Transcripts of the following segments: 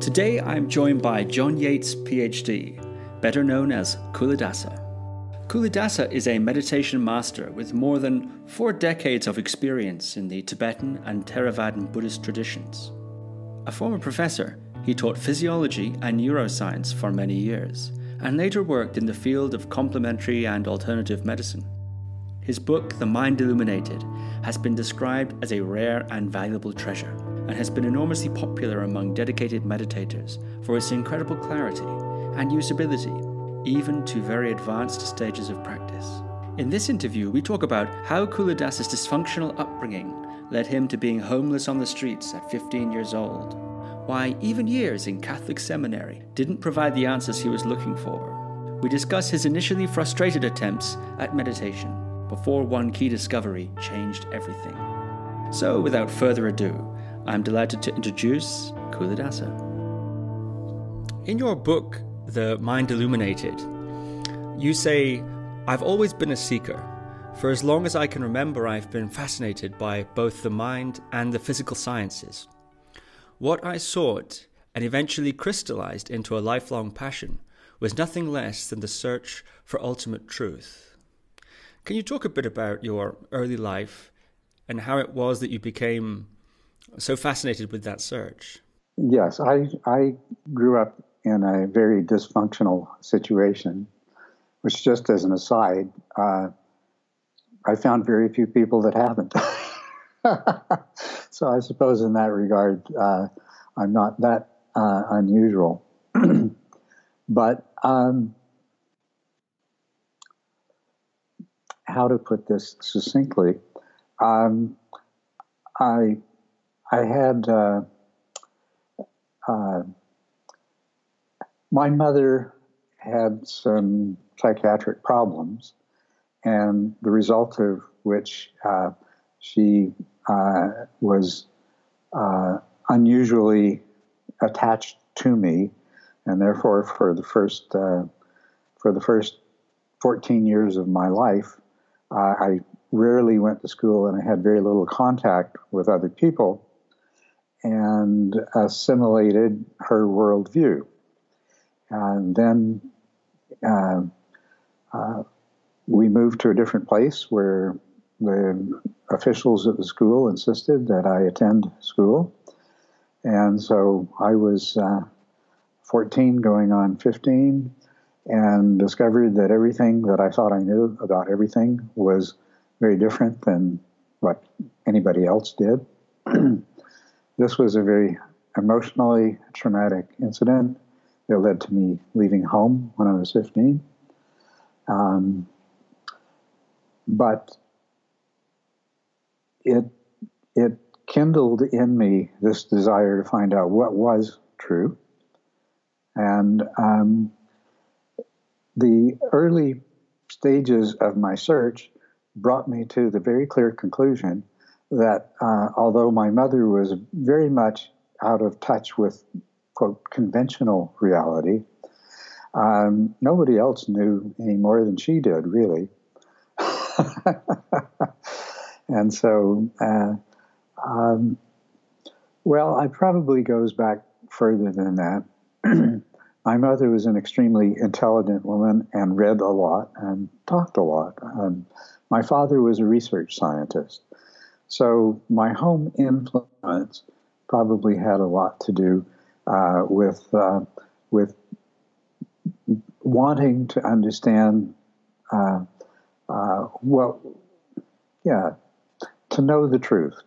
Today I'm joined by John Yates, PhD, better known as Culadasa. Culadasa is a meditation master with more than four decades of experience in the Tibetan and Theravadan Buddhist traditions. A former professor, he taught physiology and neuroscience for many years, and later worked in the field of complementary and alternative medicine. His book, The Mind Illuminated, has been described as a rare and valuable treasure, and has been enormously popular among dedicated meditators for its incredible clarity and usability, even to very advanced stages of practice. In this interview, we talk about how Culadasa's dysfunctional upbringing led him to being homeless on the streets at 15 years old, why even years in Catholic seminary didn't provide the answers he was looking for. We discuss his initially frustrated attempts at meditation before one key discovery changed everything. So, without further ado, I'm delighted to introduce Culadasa. In your book, The Mind Illuminated, you say, I've always been a seeker. For as long as I can remember, I've been fascinated by both the mind and the physical sciences. What I sought and eventually crystallized into a lifelong passion was nothing less than the search for ultimate truth. Can you talk a bit about your early life and how it was that you became so fascinated with that search? Yes, I, I grew up in a very dysfunctional situation, which, just as an aside, uh, I found very few people that haven't. so I suppose in that regard, uh, I'm not that uh, unusual. but um, how to put this succinctly? Um, I I had uh, uh, my mother had some psychiatric problems, and the result of which uh, she uh, was uh, unusually attached to me, and therefore for the first uh, for the first 14 years of my life, I rarely went to school and I had very little contact with other people, and assimilated her worldview, and then. Uh, uh, we moved to a different place where the officials at the school insisted that I attend school. And so I was uh, 14 going on 15 and discovered that everything that I thought I knew about everything was very different than what anybody else did. this was a very emotionally traumatic incident that led to me leaving home when I was 15. Um, but it it kindled in me this desire to find out what was true, and um, the early stages of my search brought me to the very clear conclusion that uh, although my mother was very much out of touch with quote conventional reality, um, nobody else knew any more than she did, really. and so, uh, um, well, it probably goes back further than that. My mother was an extremely intelligent woman and read a lot and talked a lot. Um, my father was a research scientist. So my home influence probably had a lot to do uh, with uh, with wanting to understand uh, uh, well, yeah, to know the truth,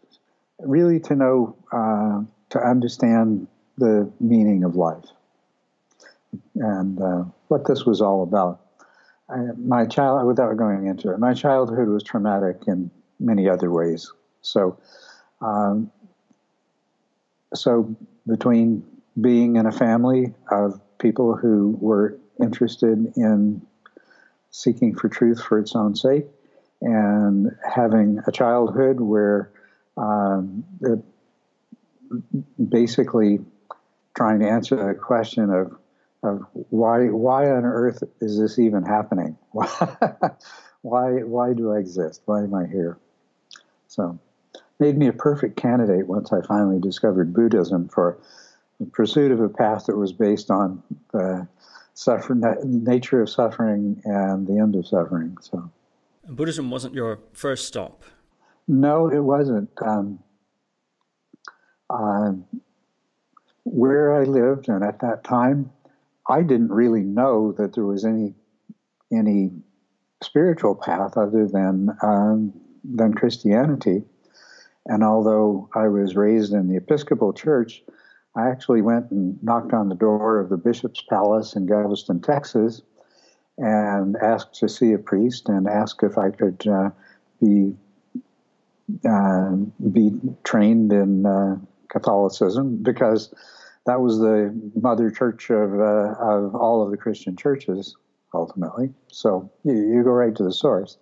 really to know, uh, to understand the meaning of life and uh, what this was all about. I, my child, without going into it, my childhood was traumatic in many other ways. So, um, so between being in a family of people who were interested in seeking for truth for its own sake, and having a childhood where um, basically trying to answer the question of of why why on earth is this even happening? why why do I exist? Why am I here? So made me a perfect candidate once I finally discovered Buddhism for the pursuit of a path that was based on the suffer, nature of suffering and the end of suffering. So, Buddhism wasn't your first stop. No, it wasn't. Um, uh, where I lived, and at that time, I didn't really know that there was any any spiritual path other than um, than Christianity. And although I was raised in the Episcopal Church, I actually went and knocked on the door of the Bishop's Palace in Galveston, Texas, and asked to see a priest and asked if I could uh, be uh, be trained in uh, Catholicism because that was the mother church of uh, of all of the Christian churches ultimately. So you, you go right to the source.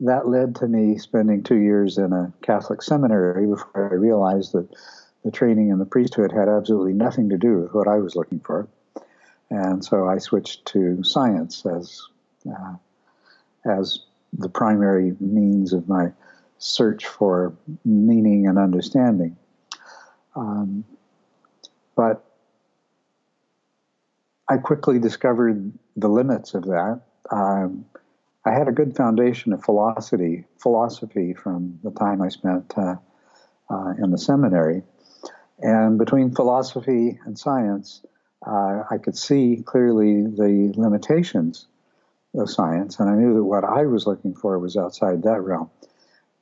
That led to me spending two years in a Catholic seminary before I realized that the training in the priesthood had absolutely nothing to do with what I was looking for. And so I switched to science as uh, as the primary means of my search for meaning and understanding. Um, but I quickly discovered the limits of that. Um, I had a good foundation of philosophy, philosophy from the time I spent uh, uh, in the seminary, and between philosophy and science, uh, I could see clearly the limitations of science, and I knew that what I was looking for was outside that realm.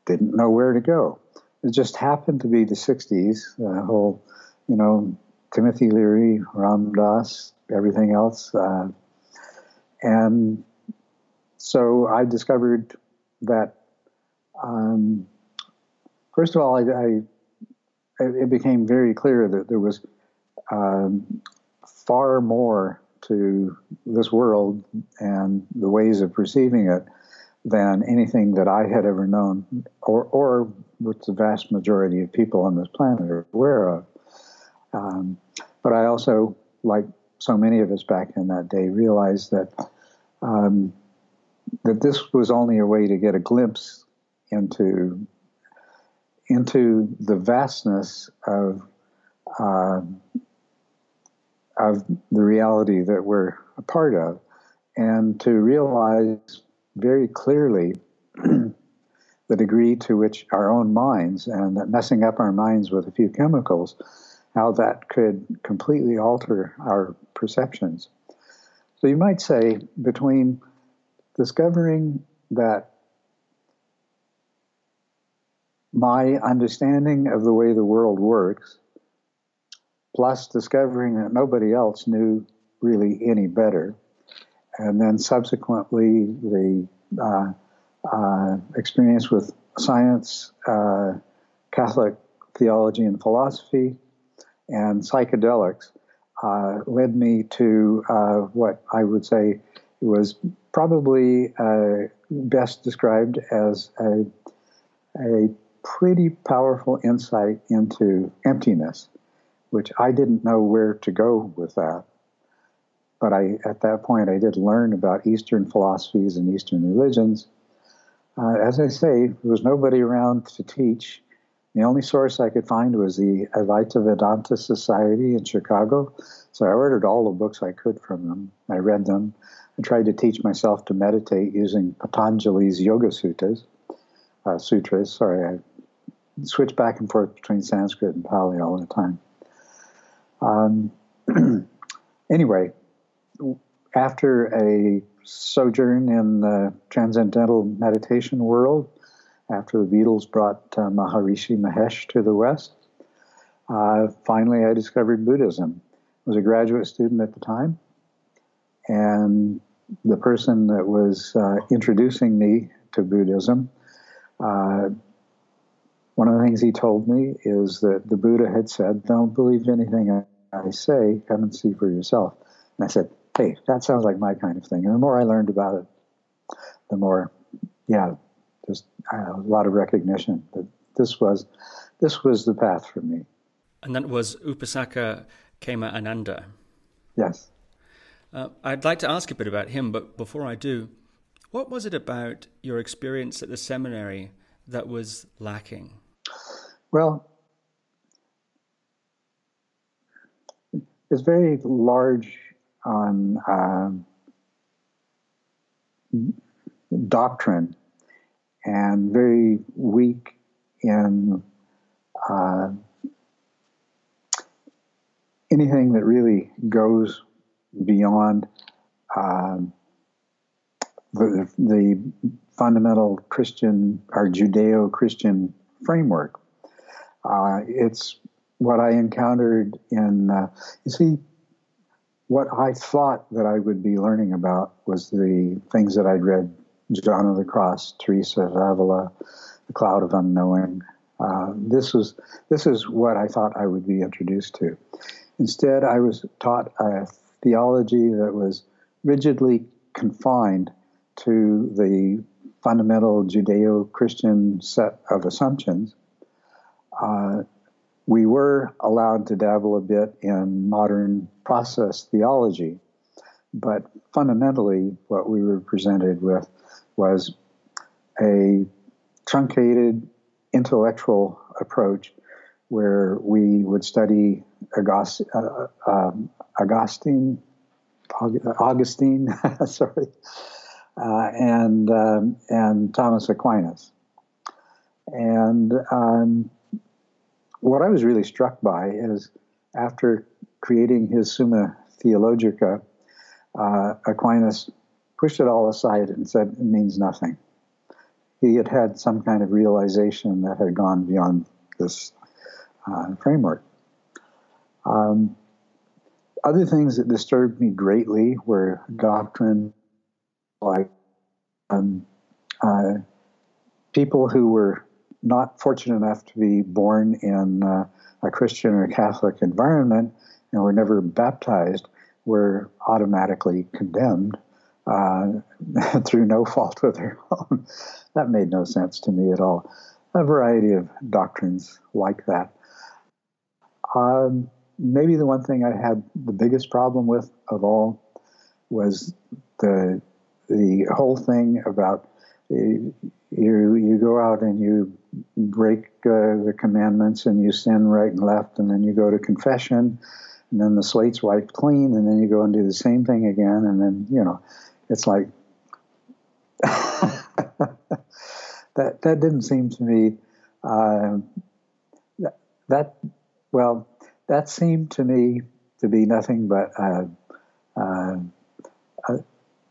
Didn't know where to go. It just happened to be the '60s, the whole, you know, Timothy Leary, Ram Dass, everything else. Uh, and so I discovered that, um, first of all, I, I, it became very clear that there was um, far more to this world and the ways of perceiving it than anything that I had ever known, or, or which the vast majority of people on this planet are aware of. Um, but I also, like so many of us back in that day realized that um, that this was only a way to get a glimpse into into the vastness of uh, of the reality that we're a part of, and to realize very clearly the degree to which our own minds and that messing up our minds with a few chemicals how that could completely alter our perceptions. So you might say between discovering that my understanding of the way the world works, plus discovering that nobody else knew really any better, and then subsequently the uh, uh, experience with science, uh, Catholic theology, and philosophy, and psychedelics uh, led me to uh, what I would say was probably uh, best described as a, a pretty powerful insight into emptiness, which I didn't know where to go with that. But I, at that point, I did learn about Eastern philosophies and Eastern religions. Uh, as I say, there was nobody around to teach, the only source I could find was the Advaita Vedanta Society in Chicago. So I ordered all the books I could from them. I read them. I tried to teach myself to meditate using Patanjali's Yoga Sutras. Uh, sutras. Sorry, I switch back and forth between Sanskrit and Pali all the time. Um, anyway, after a sojourn in the transcendental meditation world, after the Beatles brought uh, Maharishi Mahesh to the West. Uh, finally, I discovered Buddhism. I was a graduate student at the time, and the person that was uh, introducing me to Buddhism, uh, one of the things he told me is that the Buddha had said, Don't believe anything I say, come and see for yourself. And I said, Hey, that sounds like my kind of thing. And the more I learned about it, the more, yeah, just a lot of recognition that this was this was the path for me. And that was Upasaka Khema Ananda. Yes. Uh, I'd like to ask a bit about him, but before I do, what was it about your experience at the seminary that was lacking? Well, it's very large on um, doctrine and very weak in uh, anything that really goes beyond um, the, the fundamental Christian or Judeo Christian framework. Uh, it's what I encountered in, uh, you see, what I thought that I would be learning about was the things that I'd read John of the Cross, Teresa of Avila, The Cloud of Unknowing. Uh, this was this is what I thought I would be introduced to. Instead, I was taught a theology that was rigidly confined to the fundamental Judeo Christian set of assumptions. Uh, we were allowed to dabble a bit in modern process theology, but fundamentally, what we were presented with was a truncated intellectual approach where we would study August, uh, um, Augustine, Augustine, sorry, uh, and um, and Thomas Aquinas. And um, what I was really struck by is after creating his Summa Theologica, uh, Aquinas pushed it all aside and said it means nothing. He had had some kind of realization that had gone beyond this uh, framework. Um, other things that disturbed me greatly were doctrine like um, uh, people who were not fortunate enough to be born in uh, a Christian or Catholic environment and were never baptized were automatically condemned uh, through no fault of their own. that made no sense to me at all. A variety of doctrines like that. Um, maybe the one thing I had the biggest problem with of all was the the whole thing about you you go out and you break uh, the commandments and you sin right and left and then you go to confession and then the slate's wiped clean and then you go and do the same thing again and then you know it's like that that didn't seem to me uh, that, well that seemed to me to be nothing but uh, a,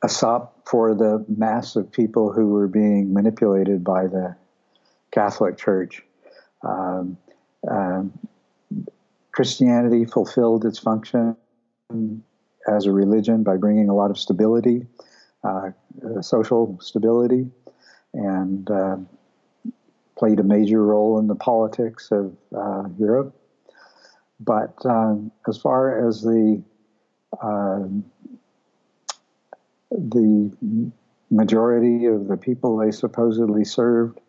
a sop for the mass of people who were being manipulated by the Catholic Church. Um, um, Christianity fulfilled its function as a religion by bringing a lot of stability, uh, social stability, and uh, played a major role in the politics of uh, Europe. But um, as far as the um, the majority of the people they supposedly served,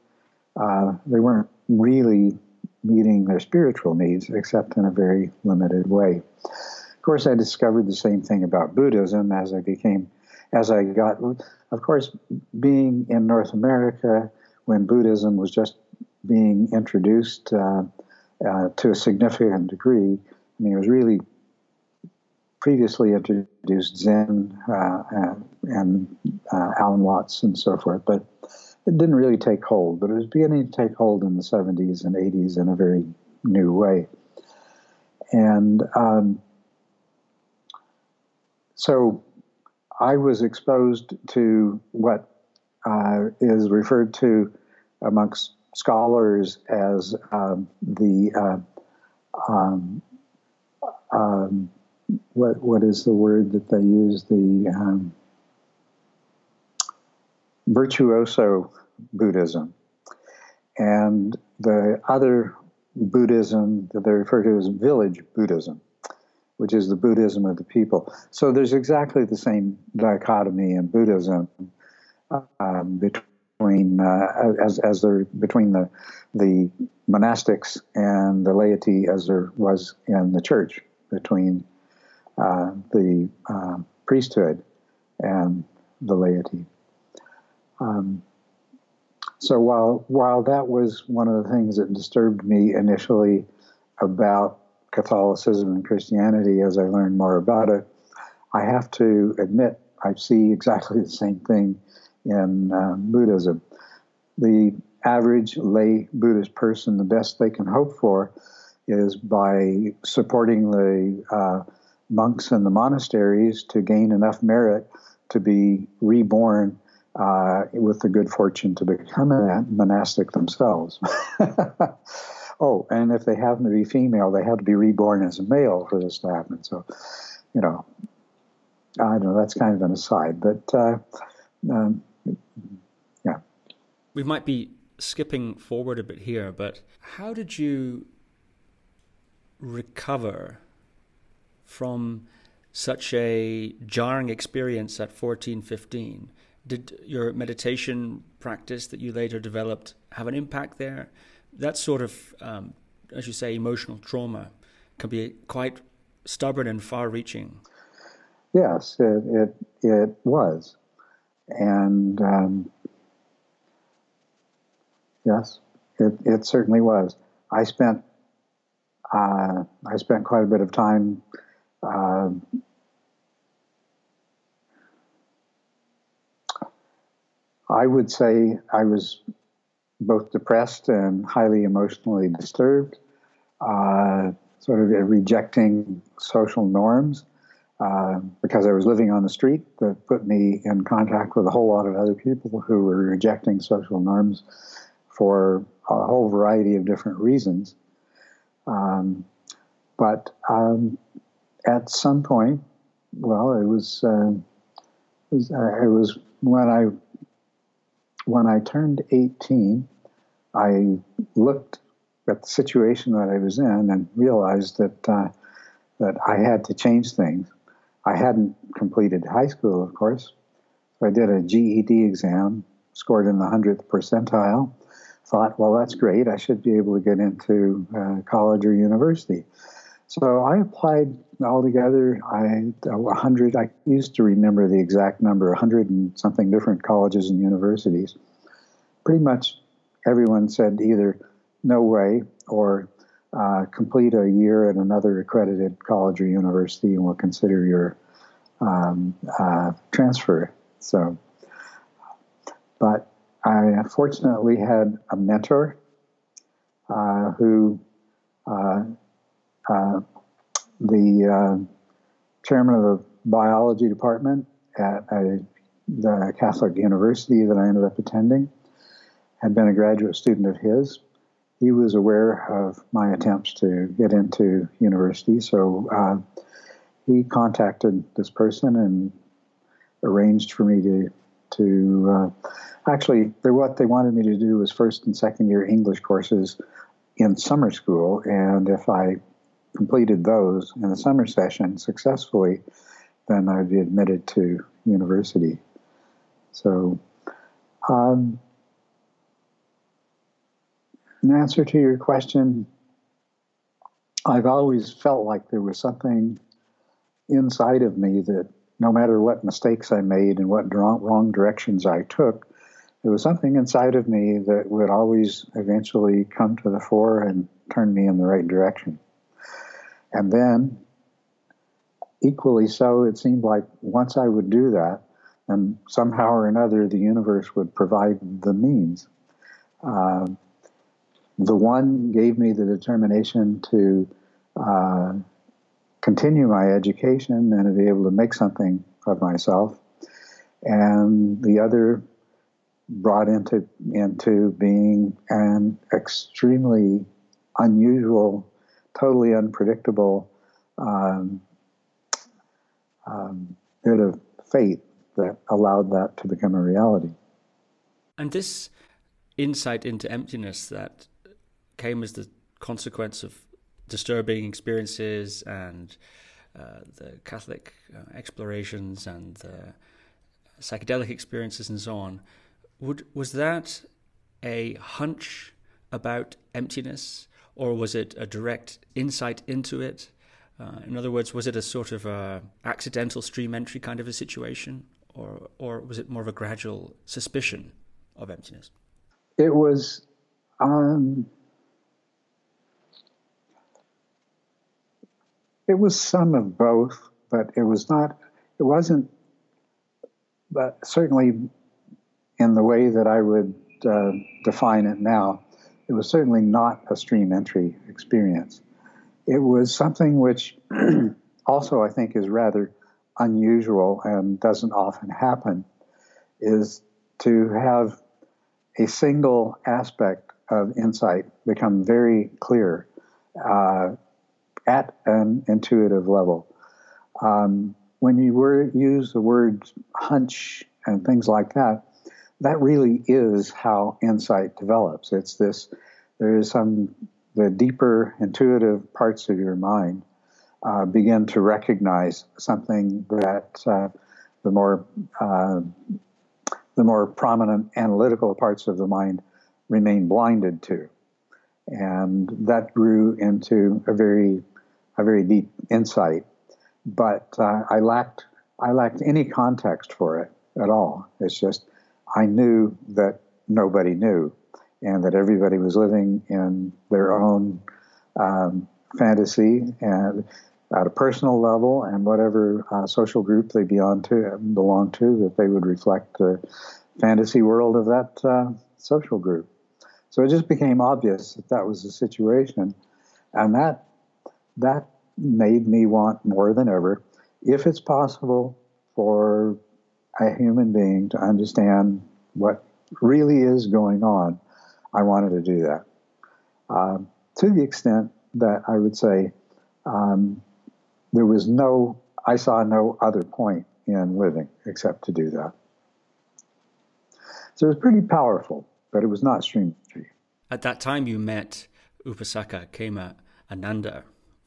uh, they weren't really meeting their spiritual needs except in a very limited way. Of course, I discovered the same thing about Buddhism as I became, as I got, of course, being in North America when Buddhism was just being introduced uh, uh, to a significant degree. I mean, it was really previously introduced Zen uh, and uh, Alan Watts and so forth, but it didn't really take hold. But it was beginning to take hold in the 70s and 80s in a very new way. And um, so I was exposed to what uh, is referred to amongst scholars as um, the uh, um, um, what what is the word that they use the um, virtuoso Buddhism, and the other Buddhism that they refer to as village Buddhism, which is the Buddhism of the people. So there's exactly the same dichotomy in Buddhism um, between uh, as as there between the the monastics and the laity as there was in the church between uh, the uh, priesthood and the laity. Um, so while while that was one of the things that disturbed me initially about Catholicism and Christianity as I learned more about it, I have to admit I see exactly the same thing in uh, Buddhism. The average lay Buddhist person, the best they can hope for is by supporting the uh, monks and the monasteries to gain enough merit to be reborn uh, with the good fortune to become a monastic themselves. oh, and if they happen to be female, they have to be reborn as a male for this to happen. So, you know, I don't know, that's kind of an aside, but uh, um, yeah. We might be skipping forward a bit here, but how did you recover from such a jarring experience at 14, 15? Did your meditation practice that you later developed have an impact there? That sort of, um, as you say, emotional trauma can be quite stubborn and far reaching. Yes, it, it, it was. And um, yes, it, it certainly was. I spent uh, I spent quite a bit of time uh, I would say I was both depressed and highly emotionally disturbed, uh, sort of rejecting social norms uh, because I was living on the street that put me in contact with a whole lot of other people who were rejecting social norms for a whole variety of different reasons. Um, but um, at some point, well, it was, uh, it was, uh, it was when I when I turned 18, I looked at the situation that I was in and realized that uh, that I had to change things. I hadn't completed high school, of course. So I did a GED exam, scored in the 100th percentile. Thought, well, that's great. I should be able to get into uh, college or university. So I applied altogether. I a hundred. I used to remember the exact number, hundred and something different colleges and universities. Pretty much everyone said either no way or uh, complete a year at another accredited college or university, and we'll consider your um, uh, transfer. So, but I fortunately had a mentor uh, who uh, uh, the uh, chairman of the biology department at a, the Catholic university that I ended up attending had been a graduate student of his. He was aware of my attempts to get into university, so uh, he contacted this person and arranged for me to to uh, actually what they wanted me to do was first and second year English courses in summer school, and if I completed those in the summer session successfully, then I'd be admitted to university. So, um, in answer to your question, I've always felt like there was something inside of me that no matter what mistakes I made and what wrong directions I took, there was something inside of me that would always eventually come to the fore and turn me in the right direction. And then, equally so, it seemed like once I would do that, and somehow or another the universe would provide the means. Uh, the one gave me the determination to uh, continue my education and to be able to make something of myself, and the other brought into into being an extremely unusual totally unpredictable um, um, bit of fate that allowed that to become a reality. And this insight into emptiness that came as the consequence of disturbing experiences and uh, the Catholic uh, explorations and the psychedelic experiences and so on. Would was that a hunch about emptiness, or was it a direct insight into it? Uh, in other words, was it a sort of a accidental stream entry kind of a situation, or or was it more of a gradual suspicion of emptiness? It was. Um, it was some of both, but it was not. It wasn't. But certainly, in the way that I would uh, define it now, it was certainly not a stream entry experience. It was something which also I think is rather unusual and doesn't often happen is to have a single aspect of insight become very clear uh, at an intuitive level. Um, when you were, use the word hunch and things like that, that really is how insight develops. It's this, there is some, the deeper intuitive parts of your mind uh, begin to recognize something that uh, the more uh, the more prominent analytical parts of the mind remain blinded to, and that grew into a very a very deep insight. But uh, I lacked I lacked any context for it at all. It's just I knew that nobody knew, and that everybody was living in their own um, fantasy and at a personal level and whatever uh, social group they belong to, belong to, that they would reflect the fantasy world of that uh, social group. So it just became obvious that that was the situation, and that that made me want more than ever, if it's possible for a human being to understand what really is going on, I wanted to do that. Um, to the extent that I would say um, there was no, I saw no other point in living except to do that. So it was pretty powerful, but it was not stream entry. At that time, you met Upasaka Khema Ananda,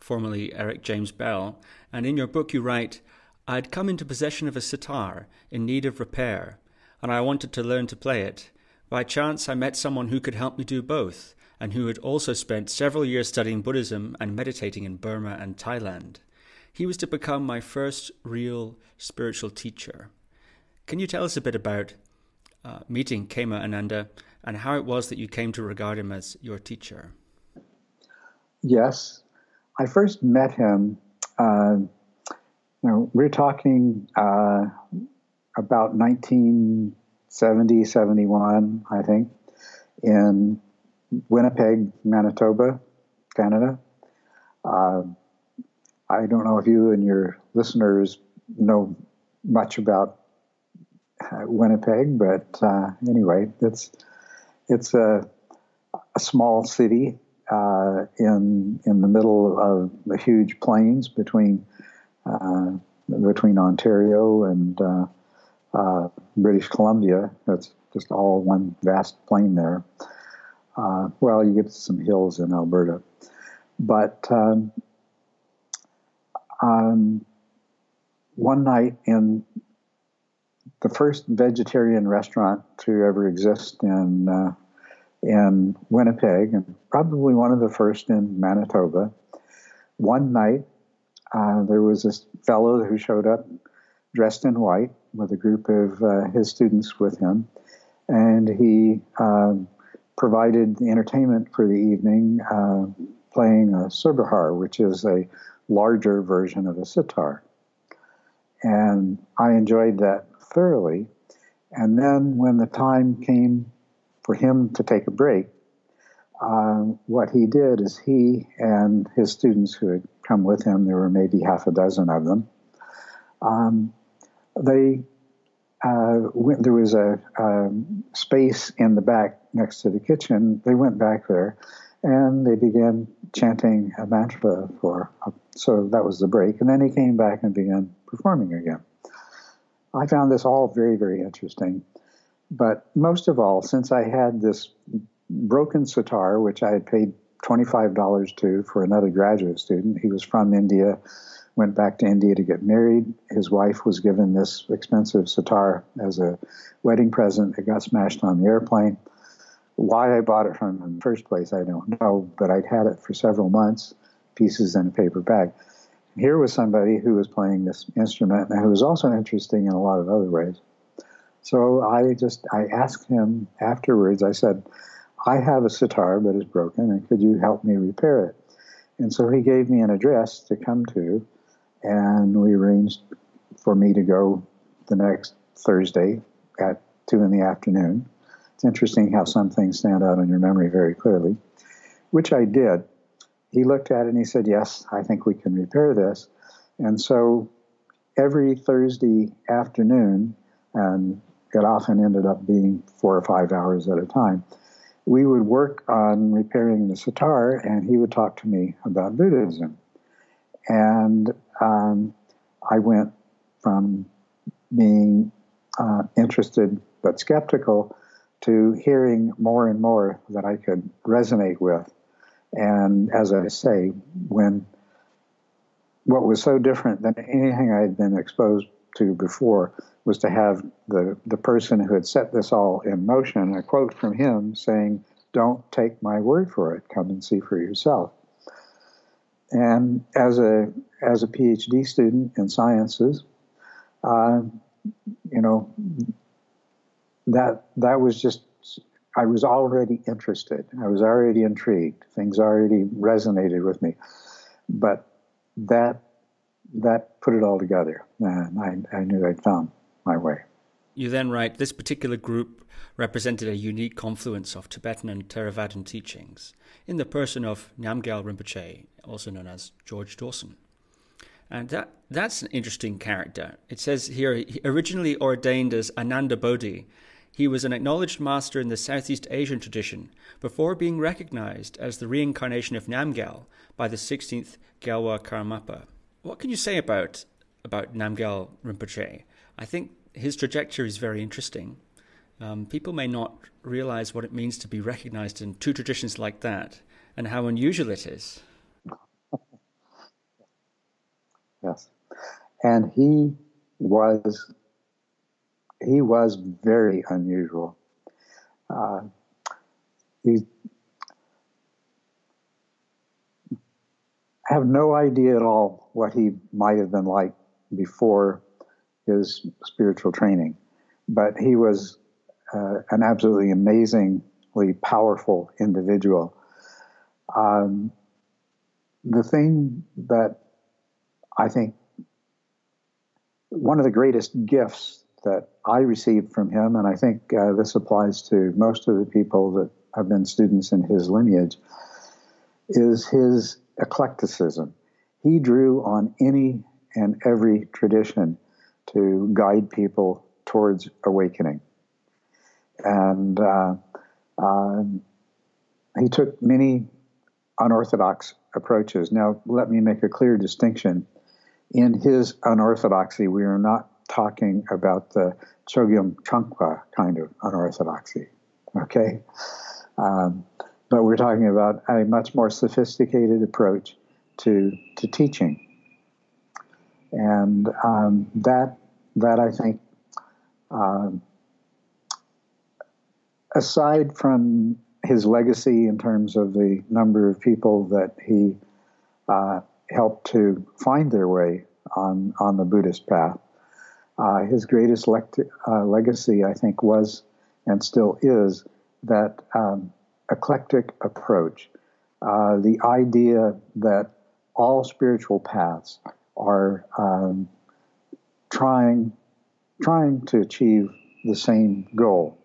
formerly Eric James Bell, and in your book you write, I had come into possession of a sitar in need of repair, and I wanted to learn to play it. By chance, I met someone who could help me do both, and who had also spent several years studying Buddhism and meditating in Burma and Thailand. He was to become my first real spiritual teacher. Can you tell us a bit about uh, meeting Khema Ananda and how it was that you came to regard him as your teacher? Yes. I first met him, uh, you know, we're talking uh, about 1970, 71, I think, in Winnipeg, Manitoba, Canada. Uh, I don't know if you and your listeners know much about uh, Winnipeg, but uh, anyway, it's it's a, a small city uh, in in the middle of the huge plains between uh, between Ontario and uh, uh, British Columbia. That's just all one vast plain there. well, you get some hills in Alberta, but um, um, one night in the first vegetarian restaurant to ever exist in uh, in Winnipeg, and probably one of the first in Manitoba. One night, uh, there was this fellow who showed up dressed in white with a group of uh, his students with him, and he um, provided entertainment for the evening, uh, playing a surbahar, which is a larger version of a sitar. And I enjoyed that thoroughly. And then when the time came for him to take a break, uh, what he did is he and his students who had come with him, there were maybe half a dozen of them, um, they uh, went, there was a, a, space in the back next to the kitchen. They went back there and they began chanting a mantra for. So that was the break, and then he came back and began performing again. I found this all very, very interesting. But most of all, since I had this broken sitar, which I had paid $25 to for another graduate student, he was from India, went back to India to get married. His wife was given this expensive sitar as a wedding present. It got smashed on the airplane. Why I bought it from him in the first place, I don't know, but I'd had it for several months, pieces in a paper bag. Here was somebody who was playing this instrument and who was also interesting in a lot of other ways. So I just I asked him afterwards. I said, "I have a sitar, but it's broken, and could you help me repair it?" And so he gave me an address to come to, and we arranged for me to go the next Thursday at 2 in the afternoon. It's interesting how some things stand out in your memory very clearly, which I did. He looked at it and he said, Yes, I think we can repair this. And so every Thursday afternoon, and it often ended up being four or five hours at a time, we would work on repairing the sitar, and he would talk to me about Buddhism. And um, I went from being uh, interested but skeptical to hearing more and more that I could resonate with. And as I say, when what was so different than anything I had been exposed to before was to have the, the person who had set this all in motion, a quote from him saying, Don't take my word for it, come and see for yourself. And as a, as a PhD student in sciences, uh, you know, that that was just I was already interested. I was already intrigued. Things already resonated with me, but that that put it all together, and I, I knew I'd found my way. You then write this particular group represented a unique confluence of Tibetan and Theravadan teachings in the person of Namgyal Rinpoche, also known as George Dawson. And that, that's an interesting character. It says here, he originally ordained as Ananda Bodhi, he was an acknowledged master in the Southeast Asian tradition before being recognized as the reincarnation of Namgyal by the 16th Gyalwa Karmapa. What can you say about, about Namgyal Rinpoche? I think his trajectory is very interesting. Um, people may not realize what it means to be recognized in two traditions like that and how unusual it is. Yes. And he was he was very unusual. Uh, he I have no idea at all what he might have been like before his spiritual training, but he was uh, an absolutely amazingly powerful individual. Um, the thing that I think one of the greatest gifts that I received from him, and I think uh, this applies to most of the people that have been students in his lineage, is his eclecticism. He drew on any and every tradition to guide people towards awakening. And uh, uh, he took many unorthodox approaches. Now, let me make a clear distinction in his unorthodoxy, we are not talking about the Chogyam Trungpa kind of unorthodoxy, okay? Um, but we're talking about a much more sophisticated approach to, to teaching. And um, that, that I think, um, aside from his legacy in terms of the number of people that he uh, helped to find their way on, on the Buddhist path. Uh, his greatest uh, legacy, I think, was and still is that um, eclectic approach. Uh, the idea that all spiritual paths are um, trying trying to achieve the same goal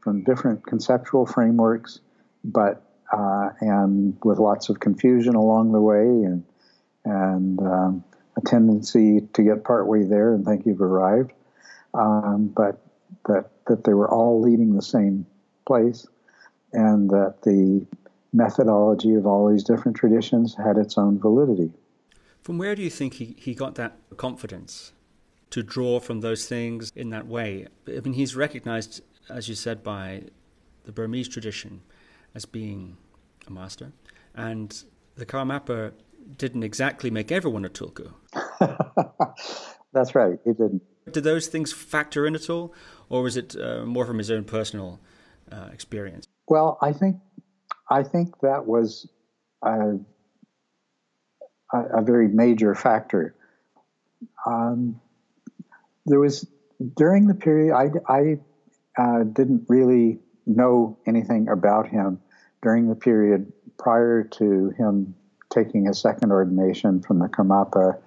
from different conceptual frameworks, but uh, and with lots of confusion along the way and and um, a tendency to get partway there and think you've arrived, um, but that that they were all leading the same place, and that the methodology of all these different traditions had its own validity. From where do you think he, he got that confidence to draw from those things in that way? I mean, he's recognized, as you said, by the Burmese tradition as being a master, and the Karmapa didn't exactly make everyone a tulku. That's right, it didn't. Did those things factor in at all, or was it uh, more from his own personal uh, experience? Well, I think I think that was a, a very major factor. Um, there was during the period I, I uh, didn't really know anything about him during the period prior to him taking a second ordination from the Karmapa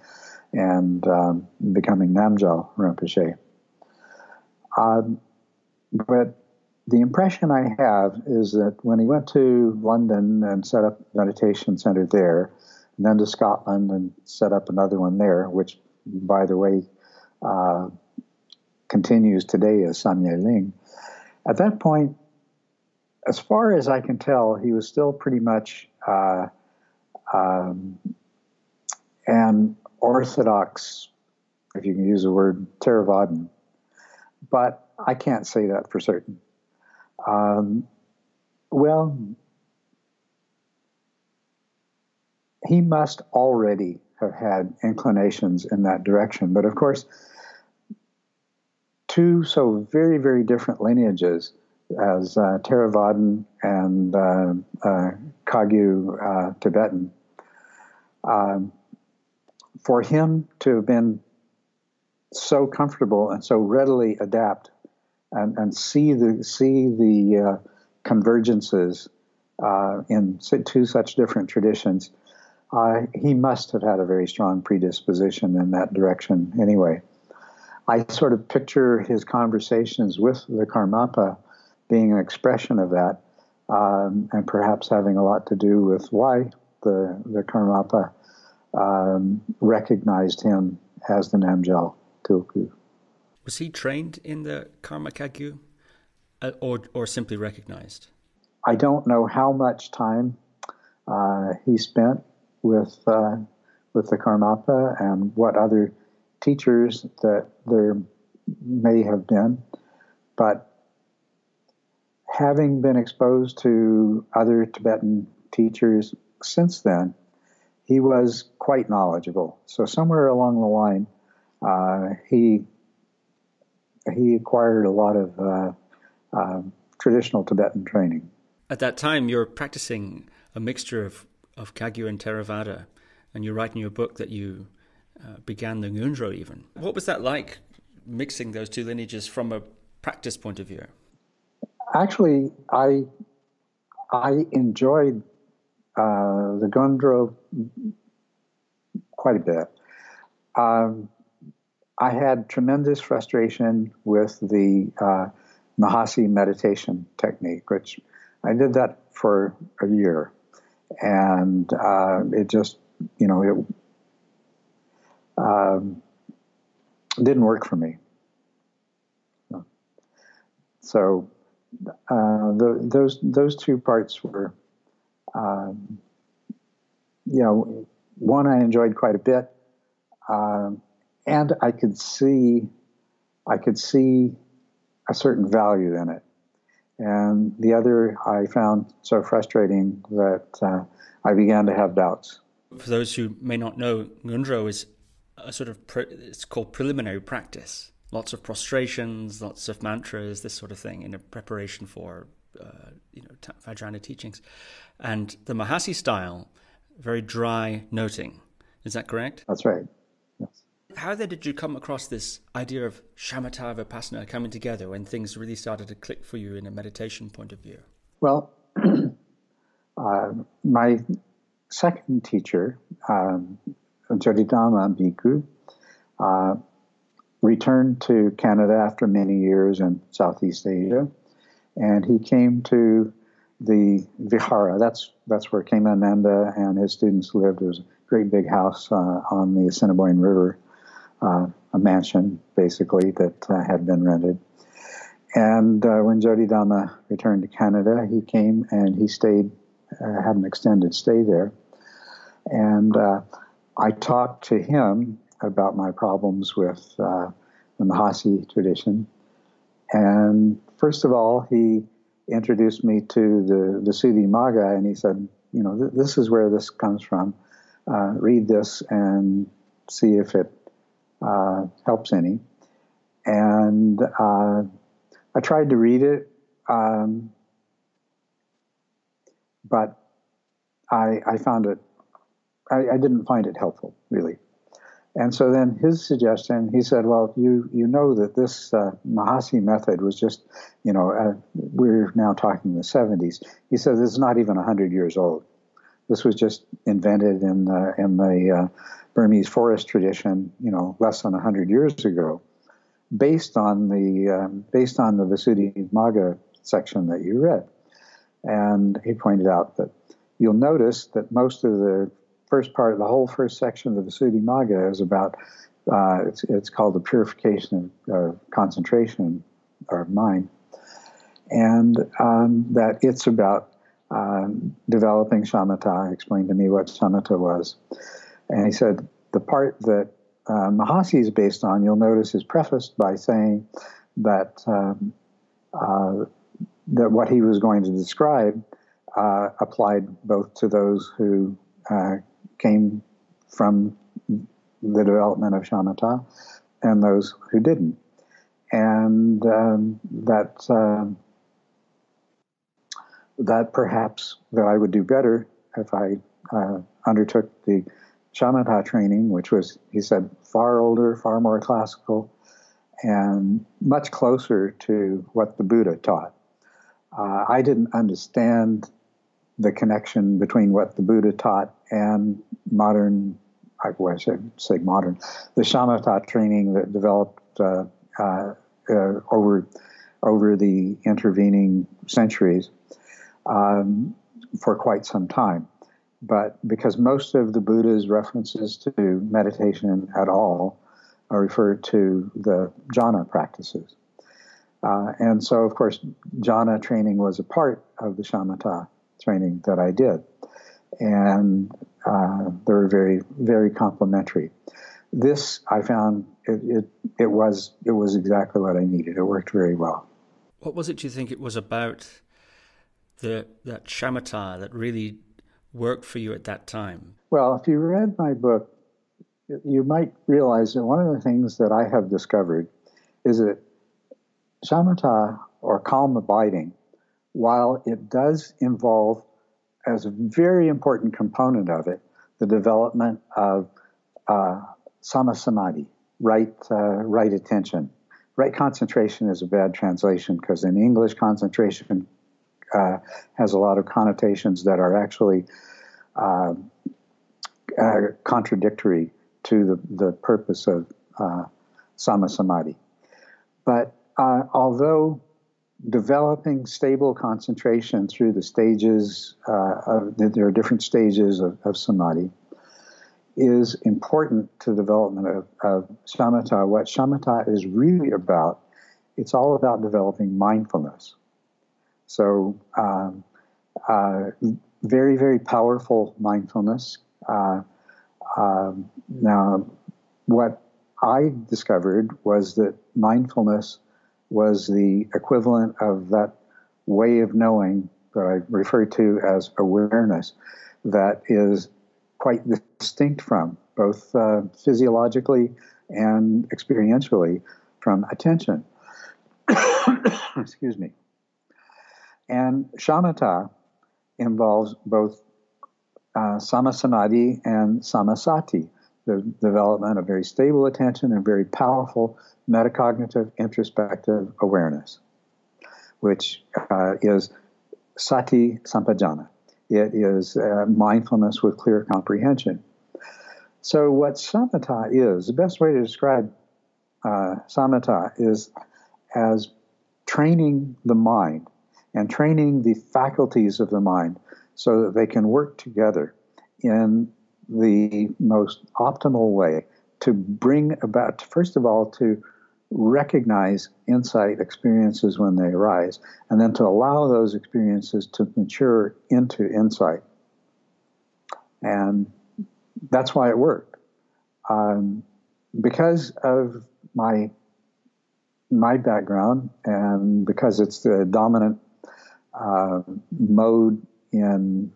and um, becoming Namgyal Rinpoche. Um, but the impression I have is that when he went to London and set up a meditation center there, and then to Scotland and set up another one there, which, by the way, uh, continues today as Samye Ling. At that point, as far as I can tell, he was still pretty much uh, um, an orthodox, if you can use the word, Theravadan. But I can't say that for certain. Um, well, he must already have had inclinations in that direction. But of course, two so very, very different lineages as uh, Theravadan and uh, uh, Kagyu uh, Tibetan. Um, for him to have been so comfortable and so readily adapt and, and see the see the uh, convergences uh, in two such different traditions, uh, he must have had a very strong predisposition in that direction anyway. I sort of picture his conversations with the Karmapa being an expression of that, um, and perhaps having a lot to do with why the the Karmapa um, recognized him as the Namgyal Tulku. Was he trained in the Karma Kagyu, uh, or or simply recognized? I don't know how much time uh, he spent with uh, with the Karmapa and what other teachers that there may have been, but having been exposed to other Tibetan teachers since then, he was quite knowledgeable. So somewhere along the line, uh, he he acquired a lot of uh, uh, traditional Tibetan training. At that time, you're practicing a mixture of, of Kagyu and Theravada, and you write in your book that you uh, began the Ngondro even. What was that like, mixing those two lineages from a practice point of view? Actually, I I enjoyed uh, the Ngondro quite a bit. Um, I had tremendous frustration with the uh, Mahasi meditation technique, which I did that for a year, and uh, it just, you know, it um, didn't work for me. So uh, the, those those two parts were, um, you know, one I enjoyed quite a bit. Um, and I could see, I could see a certain value in it. And the other I found so frustrating that uh, I began to have doubts. For those who may not know, Ngondro is a sort of pre- it's called preliminary practice. Lots of prostrations, lots of mantras, this sort of thing, in a preparation for uh, you know Vajrayana teachings, and the Mahasi style, very dry noting. Is that correct? That's right. How then did you come across this idea of shamatha vipassana coming together when things really started to click for you in a meditation point of view? Well, uh, my second teacher, um, Jotidhamma Bhikkhu, uh, returned to Canada after many years in Southeast Asia, and he came to the Vihara. That's that's where Khemananda and his students lived. It was a great big house uh, on the Assiniboine River uh, a mansion, basically, that uh, had been rented. And uh, when Dama returned to Canada, he came and he stayed, uh, had an extended stay there. And uh, I talked to him about my problems with uh, the Mahasi tradition. And first of all, he introduced me to the, the maga, and he said, you know, th- this is where this comes from. read this and see if it uh, helps any. And uh, I tried to read it, um, but I, I, found it, I, I, didn't find it helpful, really. And so then his suggestion, he said, well, you, you know that this uh, Mahasi method was just, you know, uh, we're now talking the 70s. He said it's not even 100 years old. This was just invented in the, in the uh, Burmese forest tradition, you know, less than 100 years ago, based on the, um, based on the Visuddhimagga section that you read. And he pointed out that you'll notice that most of the first part the whole first section of the Visuddhimagga is about, uh, it's, it's called the purification of uh, concentration or mind. And um, that it's about um, developing shamatha. Explained to me what shamatha was. And he said the part that uh, Mahasi is based on, you'll notice, is prefaced by saying that um, uh, that what he was going to describe uh, applied both to those who uh, came from the development of shamatha and those who didn't, and um, that um, that perhaps that I would do better if I uh, undertook the shamatha training, which was, he said, far older, far more classical, and much closer to what the Buddha taught. Uh, I didn't understand the connection between what the Buddha taught and modern, I should say modern, the shamatha training that developed uh, uh, uh, over over the intervening centuries um, for quite some time. But because most of the Buddha's references to meditation at all are referred to the jhana practices. Uh, and so, of course, jhana training was a part of the shamatha training that I did. And uh, they were very, very complementary. This, I found, it, it, it, was, it was exactly what I needed. It worked very well. What was it, do you think it was about the, that shamatha that really worked for you at that time? Well, if you read my book, you might realize that one of the things that I have discovered is that shamatha or calm abiding, while it does involve, as a very important component of it, the development of uh, sammasamadhi, right, uh, right attention. Right concentration is a bad translation because in English, concentration uh, has a lot of connotations that are actually uh, uh, contradictory to the, the purpose of uh, sammasamadhi. But uh, although developing stable concentration through the stages, of, there are different stages of, of, samadhi, is important to the development of, of shamatha. What shamatha is really about, it's all about developing mindfulness. So, um, uh, very, very powerful mindfulness. Uh, um, now, what I discovered was that mindfulness was the equivalent of that way of knowing that I refer to as awareness that is quite distinct from both uh, physiologically and experientially from attention. Excuse me. And shamatha involves both uh, and samasati, the development of very stable attention and very powerful metacognitive introspective awareness, which uh, is sati sampajana. It is uh, mindfulness with clear comprehension. So, what samatha is, the best way to describe uh, samatha is as training the mind and training the faculties of the mind so that they can work together in the most optimal way to bring about, first of all, to recognize insight experiences when they arise, and then to allow those experiences to mature into insight. And that's why it worked. Um, because of my my background and because it's the dominant uh, mode in,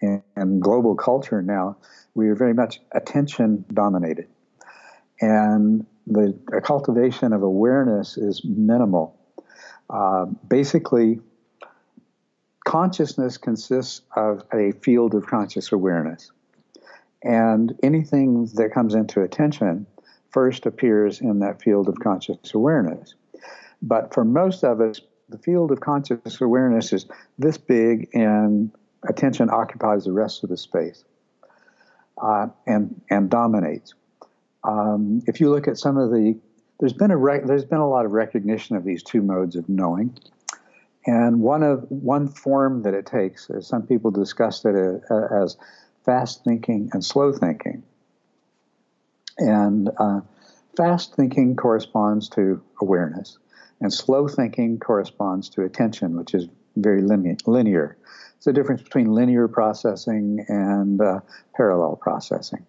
in, in global culture now, we are very much attention dominated, and the cultivation of awareness is minimal. Uh, basically, consciousness consists of a field of conscious awareness. And anything that comes into attention first appears in that field of conscious awareness. But for most of us, the field of conscious awareness is this big and attention occupies the rest of the space uh, and and dominates. Um, if you look at some of the, there's been a rec- there's been a lot of recognition of these two modes of knowing, and one of one form that it takes, some people discussed it uh, as fast thinking and slow thinking. And uh, fast thinking corresponds to awareness, and slow thinking corresponds to attention, which is very linear. It's the difference between linear processing and uh, parallel processing.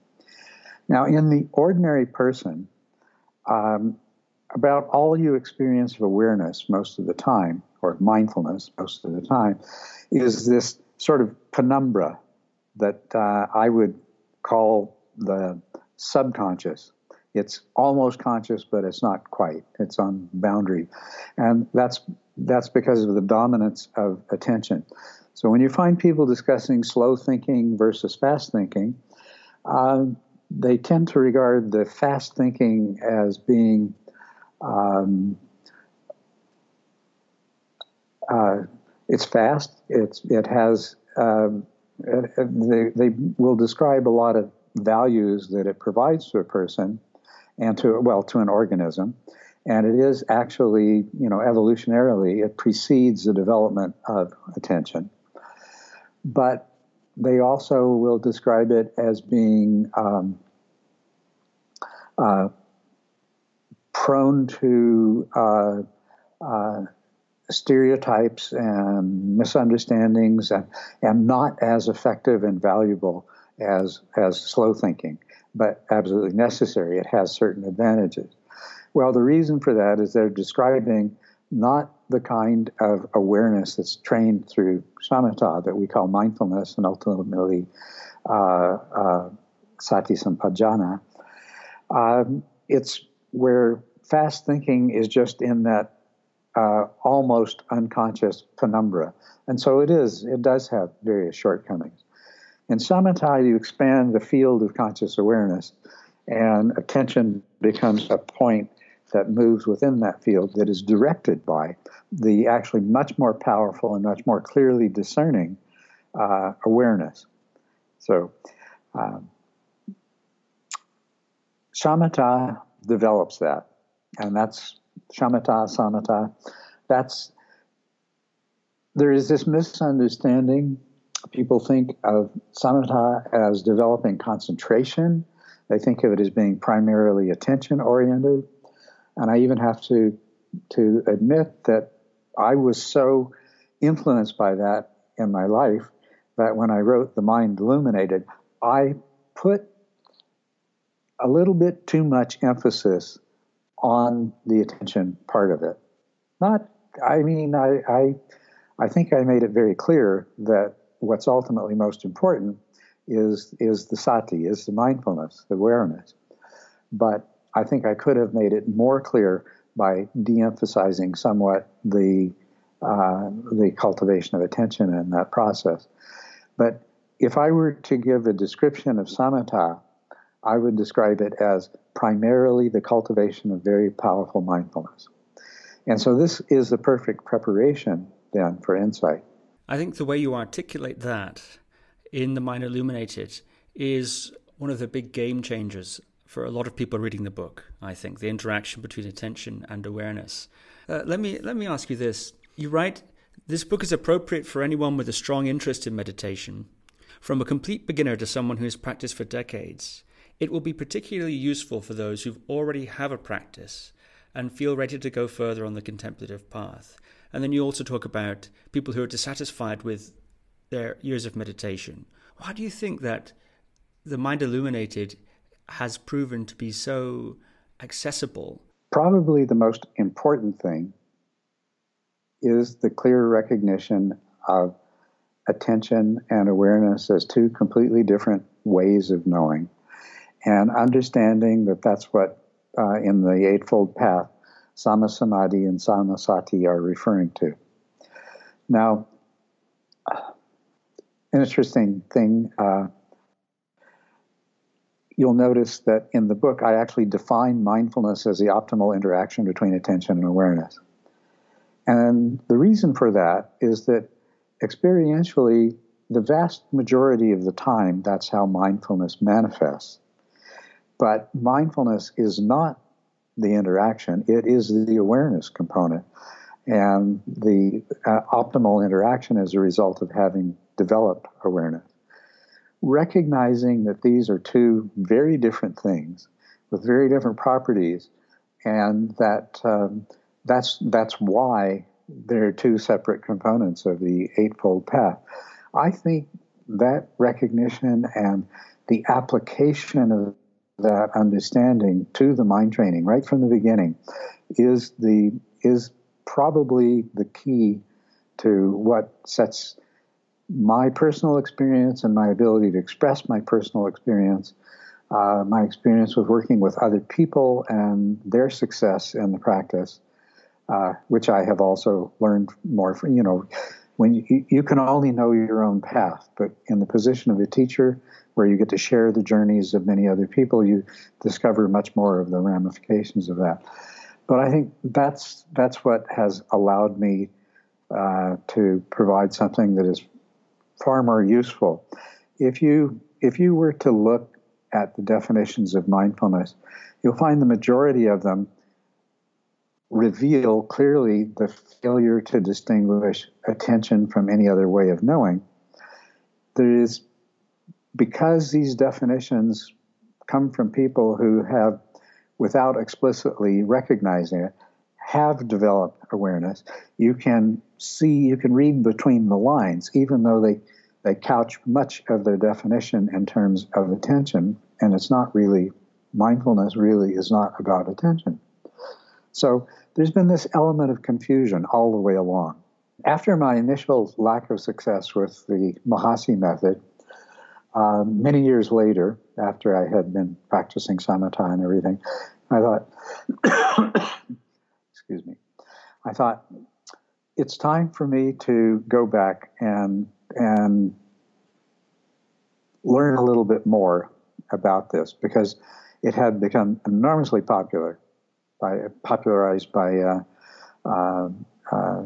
Now, in the ordinary person, um, about all you experience of awareness most of the time, or mindfulness most of the time, is this sort of penumbra that uh, I would call the subconscious. It's almost conscious, but it's not quite. It's on boundary, and that's that's because of the dominance of attention. So when you find people discussing slow thinking versus fast thinking, um, they tend to regard the fast thinking as being um, uh, it's fast. It's it has um, they they will describe a lot of values that it provides to a person and to well to an organism, and it is actually you know evolutionarily it precedes the development of attention, but they also will describe it as being um, uh, prone to uh, uh, stereotypes and misunderstandings and, and not as effective and valuable as, as slow thinking, but absolutely necessary. It has certain advantages. Well, the reason for that is they're describing not the kind of awareness that's trained through shamatha that we call mindfulness and ultimately uh, uh, sati sampajana. Um, it's where fast thinking is just in that uh, almost unconscious penumbra. And so it is, it does have various shortcomings. In samatha, you expand the field of conscious awareness, and attention becomes a point that moves within that field that is directed by the actually much more powerful and much more clearly discerning uh, awareness. So, um, shamatha develops that, and that's shamatha, samatha. That's there is this misunderstanding. People think of samatha as developing concentration. They think of it as being primarily attention oriented. And I even have to to admit that I was so influenced by that in my life that when I wrote The Mind Illuminated, I put a little bit too much emphasis on the attention part of it. Not, I mean, I, I, I think I made it very clear that what's ultimately most important is is the sati, is the mindfulness, the awareness. But I think I could have made it more clear by de-emphasizing somewhat the uh, the cultivation of attention in that process. But if I were to give a description of samatha, I would describe it as primarily the cultivation of very powerful mindfulness. And so this is the perfect preparation then for insight. I think the way you articulate that in The Mind Illuminated is one of the big game changers for a lot of people reading the book. I think the interaction between attention and awareness. Uh, let me let me ask you this: You write this book is appropriate for anyone with a strong interest in meditation, from a complete beginner to someone who has practiced for decades. It will be particularly useful for those who already have a practice and feel ready to go further on the contemplative path. And then you also talk about people who are dissatisfied with their years of meditation. Why do you think that the mind illuminated has proven to be so accessible? Probably the most important thing is the clear recognition of attention and awareness as two completely different ways of knowing, and understanding that that's what uh, in the Eightfold Path, Sama Samadhi and Sama Sati are referring to. Now, an interesting thing. Uh, you'll notice that in the book, I actually define mindfulness as the optimal interaction between attention and awareness. And the reason for that is that experientially, the vast majority of the time, that's how mindfulness manifests. But mindfulness is not the interaction, it is the awareness component. And the uh, optimal interaction is a result of having developed awareness. Recognizing that these are two very different things with very different properties, and that um, that's that's why there are two separate components of the Eightfold Path. I think that recognition and the application of that understanding to the mind training right from the beginning is the is probably the key to what sets my personal experience and my ability to express my personal experience, uh, my experience with working with other people and their success in the practice, uh, which I have also learned more from, you know, when you, you can only know your own path, but in the position of a teacher, where you get to share the journeys of many other people, you discover much more of the ramifications of that. But I think that's that's what has allowed me uh, to provide something that is far more useful. If you if you were to look at the definitions of mindfulness, you'll find the majority of them reveal clearly the failure to distinguish attention from any other way of knowing. There is because these definitions come from people who have, without explicitly recognizing it, have developed awareness, you can see, you can read between the lines, even though they, they couch much of their definition in terms of attention, and it's not really, mindfulness really is not about attention. So there's been this element of confusion all the way along. After my initial lack of success with the Mahasi method, uh, many years later, after I had been practicing samatha and everything, I thought, excuse me, I thought it's time for me to go back and and learn a little bit more about this because it had become enormously popular by popularized by uh, uh, uh,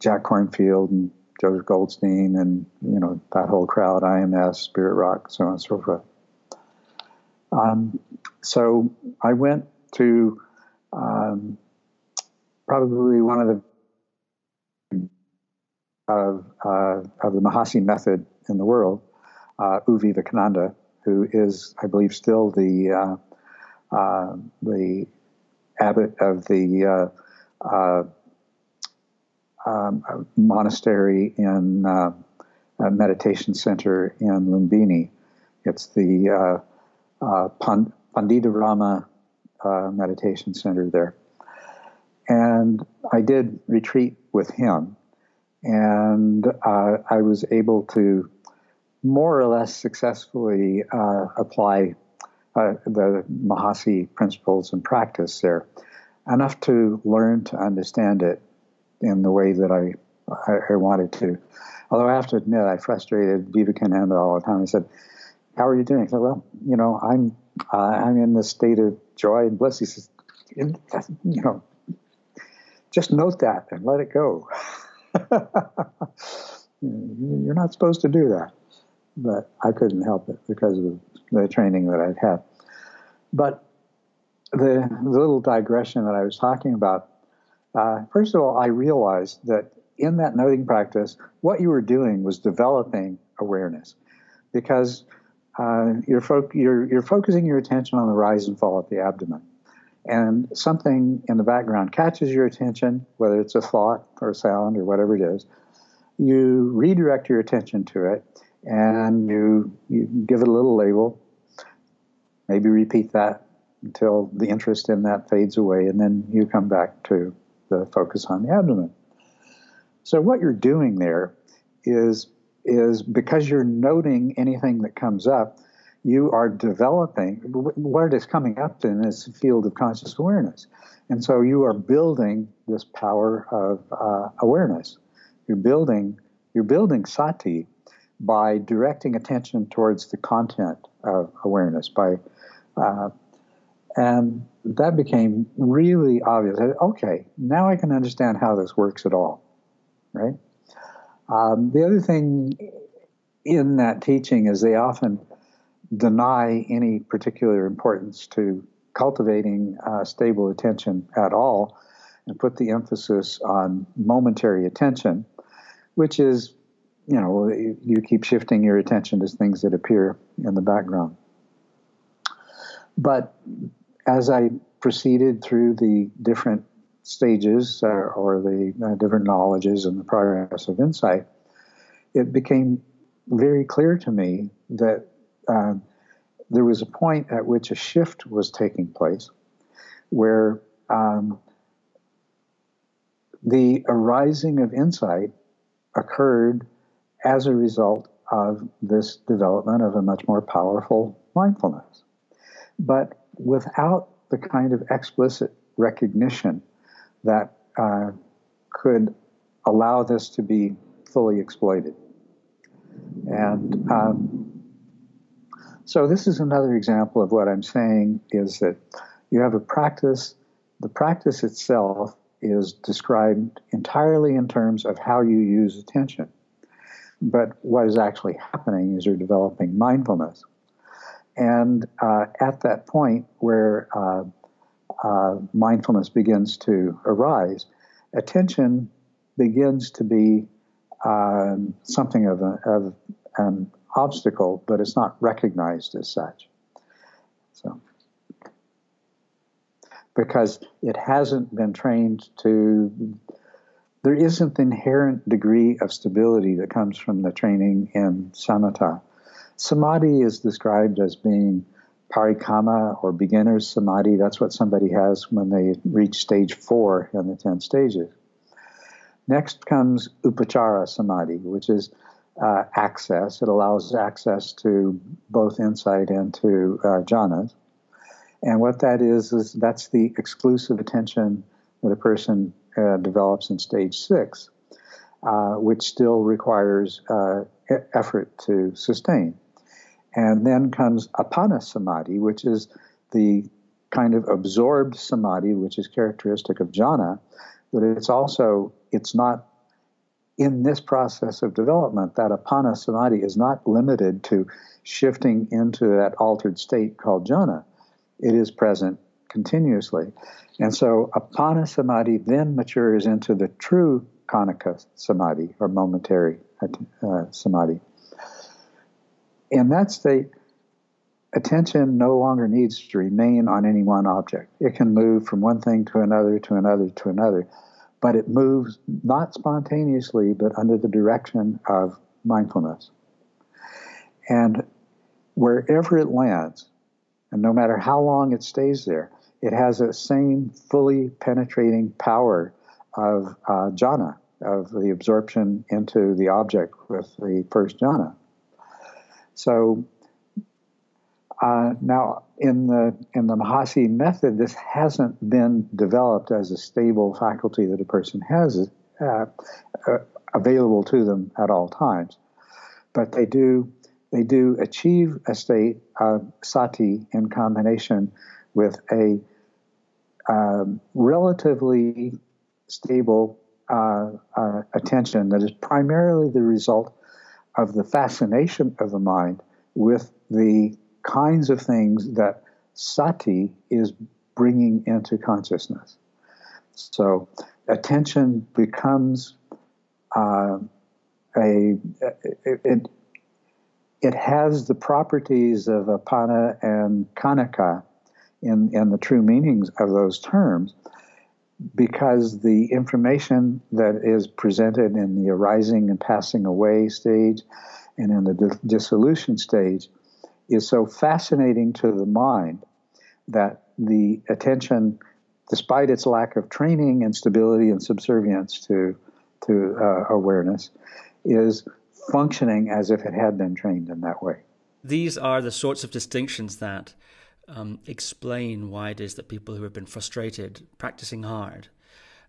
Jack Kornfield and Joseph Goldstein and you know that whole crowd, IMS, Spirit Rock, so on and so forth. Um, so I went to um, probably one of the of, uh, of the Mahasi method in the world, uh, U Vivekananda, who is, I believe, still the uh, uh the abbot of the uh, uh, um, monastery in uh, meditation center in Lumbini. It's the uh, uh, Panditarama uh, meditation center there. And I did retreat with him, and I was able to more or less successfully apply uh, the Mahasi principles and practice there, enough to learn to understand it in the way that I, I, I wanted to. Although I have to admit, I frustrated Vivekananda all the time. I said, "How are you doing?" I said, "Well, you know, I'm uh, I'm in this state of joy and bliss." He says, "You know, just note that and let it go. You're not supposed to do that." But I couldn't help it because of the training that I'd had. But the, the little digression that I was talking about uh, first of all, I realized that in that noting practice, what you were doing was developing awareness because uh, you're, fo- you're, you're focusing your attention on the rise and fall of the abdomen. And something in the background catches your attention, whether it's a thought or a sound or whatever it is. You redirect your attention to it and you, you give it a little label. Maybe repeat that until the interest in that fades away, and then you come back to the focus on the abdomen. So what you're doing there is is because you're noting anything that comes up, you are developing what is coming up in is field of conscious awareness, and so you are building this power of uh, awareness. You're building you're building sati by directing attention towards the content of awareness by uh, and that became really obvious. Okay, now I can understand how this works at all, right? Um, the other thing in that teaching is they often deny any particular importance to cultivating uh, stable attention at all and put the emphasis on momentary attention, which is, you know, you keep shifting your attention to things that appear in the background. But as I proceeded through the different stages uh, or the uh, different knowledges and the progress of insight, it became very clear to me that uh, there was a point at which a shift was taking place where um, the arising of insight occurred as a result of this development of a much more powerful mindfulness. But without the kind of explicit recognition that uh, could allow this to be fully exploited. And um, so, this is another example of what I'm saying is that you have a practice, the practice itself is described entirely in terms of how you use attention. But what is actually happening is you're developing mindfulness. And uh, at that point where uh, uh, mindfulness begins to arise, attention begins to be um, something of, a, of an obstacle, but it's not recognized as such. So, because it hasn't been trained to, there isn't the inherent degree of stability that comes from the training in samatha. Samadhi is described as being parikamma or beginner's samadhi. That's what somebody has when they reach stage four in the 10 stages. Next comes upachara samadhi, which is uh, access. It allows access to both insight and to uh, jhanas. And what that is, is that's the exclusive attention that a person uh, develops in stage six, uh, which still requires uh, effort to sustain. And then comes appana samadhi, which is the kind of absorbed samadhi, which is characteristic of jhana, but it's also, it's not in this process of development, that appana samadhi is not limited to shifting into that altered state called jhana. It is present continuously. And so appana samadhi then matures into the true khanika samadhi, or momentary uh, samadhi in that state, attention no longer needs to remain on any one object. It can move from one thing to another, to another, to another, but it moves not spontaneously, but under the direction of mindfulness. And wherever it lands, and no matter how long it stays there, it has the same fully penetrating power of uh, jhana, of the absorption into the object with the first jhana. So uh, now in the in the Mahasi method, this hasn't been developed as a stable faculty that a person has uh, uh, available to them at all times, but they do they do achieve a state of sati in combination with a um, relatively stable uh, uh, attention that is primarily the result of the fascination of the mind with the kinds of things that sati is bringing into consciousness. So attention becomes uh, a it, it, it has the properties of appana and khanika in in the true meanings of those terms, because the information that is presented in the arising and passing away stage and in the dissolution stage is so fascinating to the mind that the attention, despite its lack of training and stability and subservience to, to uh, awareness, is functioning as if it had been trained in that way. These are the sorts of distinctions that um, explain why it is that people who have been frustrated practicing hard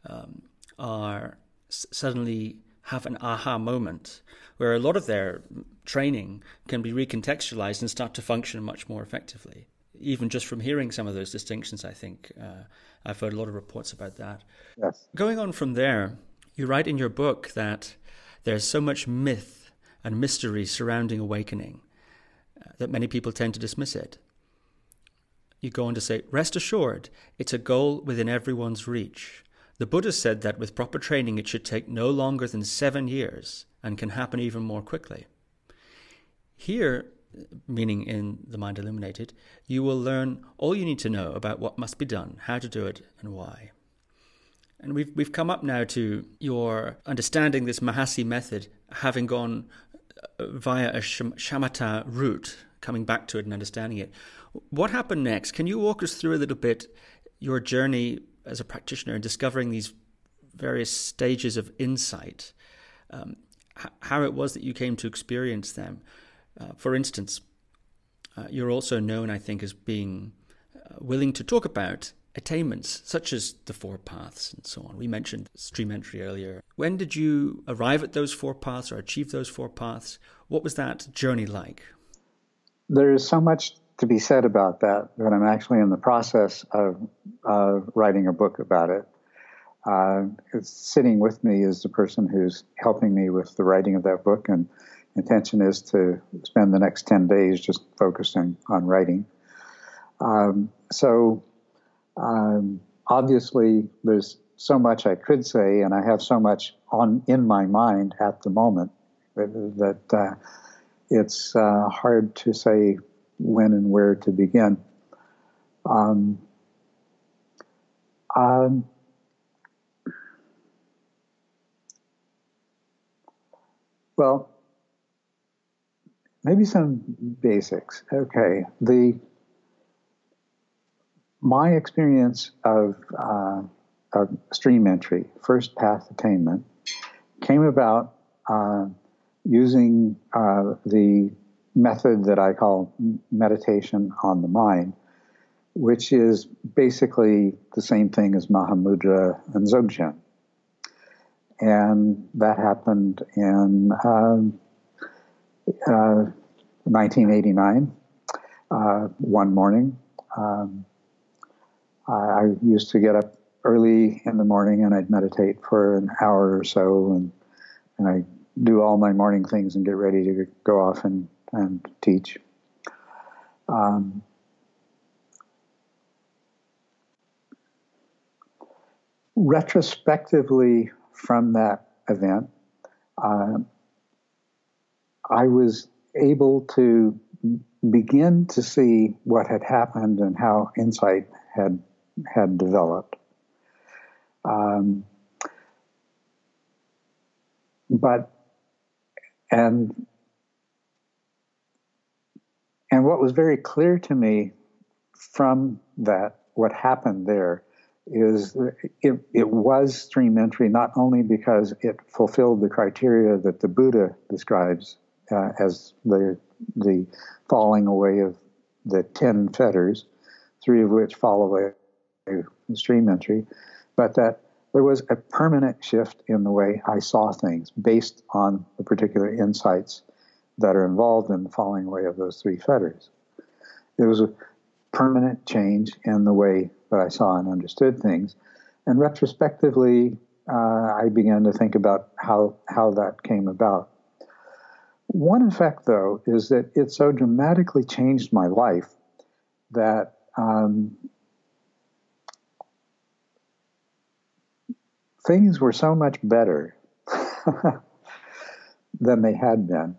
um, are s- suddenly have an aha moment where a lot of their training can be recontextualized and start to function much more effectively. Even just from hearing some of those distinctions, I think uh, I've heard a lot of reports about that. Yes. Going on from there, you write in your book that there's so much myth and mystery surrounding awakening uh, that many people tend to dismiss it. You go on to say, rest assured, it's a goal within everyone's reach. The Buddha said that with proper training, it should take no longer than seven years and can happen even more quickly. Here, meaning in The Mind Illuminated, you will learn all you need to know about what must be done, how to do it, and why. And we've, we've come up now to your understanding this Mahasi method, having gone uh, via a shamatha route, coming back to it and understanding it. What happened next? Can you walk us through a little bit your journey as a practitioner in discovering these various stages of insight? Um, how it was that you came to experience them? Uh, for instance, uh, you're also known, I think, as being uh, willing to talk about attainments such as the four paths and so on. We mentioned stream entry earlier. When did you arrive at those four paths or achieve those four paths? What was that journey like? There is so much to be said about that that I'm actually in the process of uh, writing a book about it. Uh, sitting with me is the person who's helping me with the writing of that book, and intention is to spend the next 10 days just focusing on writing. Um, so, um, obviously, there's so much I could say, and I have so much on in my mind at the moment that, that uh, it's uh, hard to say when and where to begin. Um, um, well, maybe some basics. Okay, the my experience of, uh, of stream entry, first path attainment, came about uh, using uh, the method that I call meditation on the mind, which is basically the same thing as Mahamudra and Dzogchen. And that happened in um, uh, 1989, uh, one morning. Um, I, I, used to get up early in the morning and I'd meditate for an hour or so, and, and I do all my morning things and get ready to go off and, and teach. Um, retrospectively, from that event, uh, I was able to begin to see what had happened and how insight had had developed. Um, but and and what was very clear to me from that, what happened there, is it, it was stream entry not only because it fulfilled the criteria that the Buddha describes uh, as the the falling away of the ten fetters, three of which fall away stream entry, but that there was a permanent shift in the way I saw things based on the particular insights that are involved in the falling away of those three fetters. It was a permanent change in the way that I saw and understood things. And retrospectively, uh, I began to think about how, how that came about. One effect, though, is that it so dramatically changed my life that um, things were so much better than they had been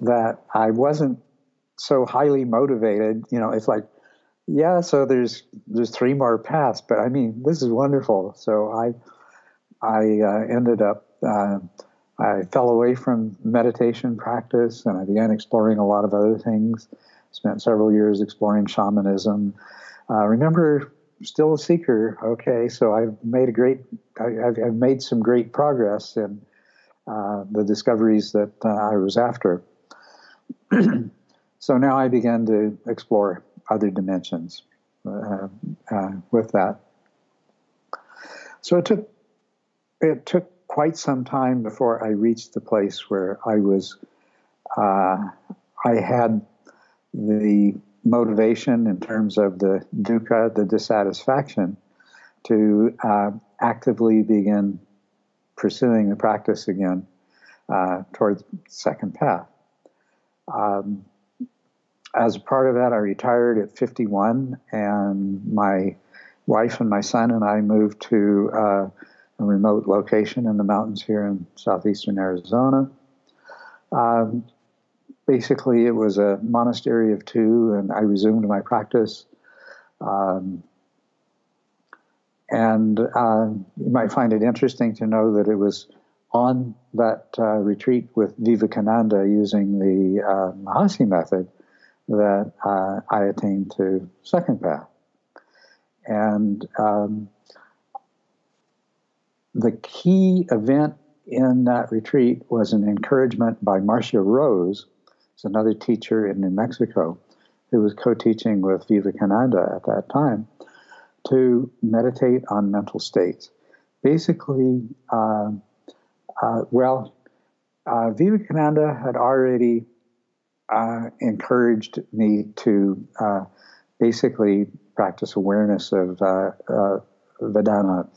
that I wasn't so highly motivated. You know, it's like, yeah, so there's there's three more paths, but I mean, this is wonderful. So I I uh, ended up uh, I fell away from meditation practice and I began exploring a lot of other things. Spent several years exploring shamanism. Uh, remember, still a seeker. Okay, so I've made a great, I, have made some great progress in uh, the discoveries that uh, I was after. so now I began to explore other dimensions uh, uh, with that. So it took it took quite some time before I reached the place where I was, uh, I had the motivation in terms of the dukkha, the dissatisfaction, to uh, actively begin pursuing the practice again. uh, towards second path. Um, as a part of that, I retired at 51, and my wife and my son and I moved to uh, a remote location in the mountains here in southeastern Arizona. Um, basically, it was a monastery of two, and I resumed my practice. Um, and uh, you might find it interesting to know that it was on that uh, retreat with Vivekananda using the uh, Mahasi method that uh, I attained to second path. And um, the key event in that retreat was an encouragement by Marcia Rose, who's another teacher in New Mexico, who was co teaching with Vivekananda at that time, to meditate on mental states. Basically, uh, uh, well, uh, Vivekananda had already uh, encouraged me to uh, basically practice awareness of uh, Vedana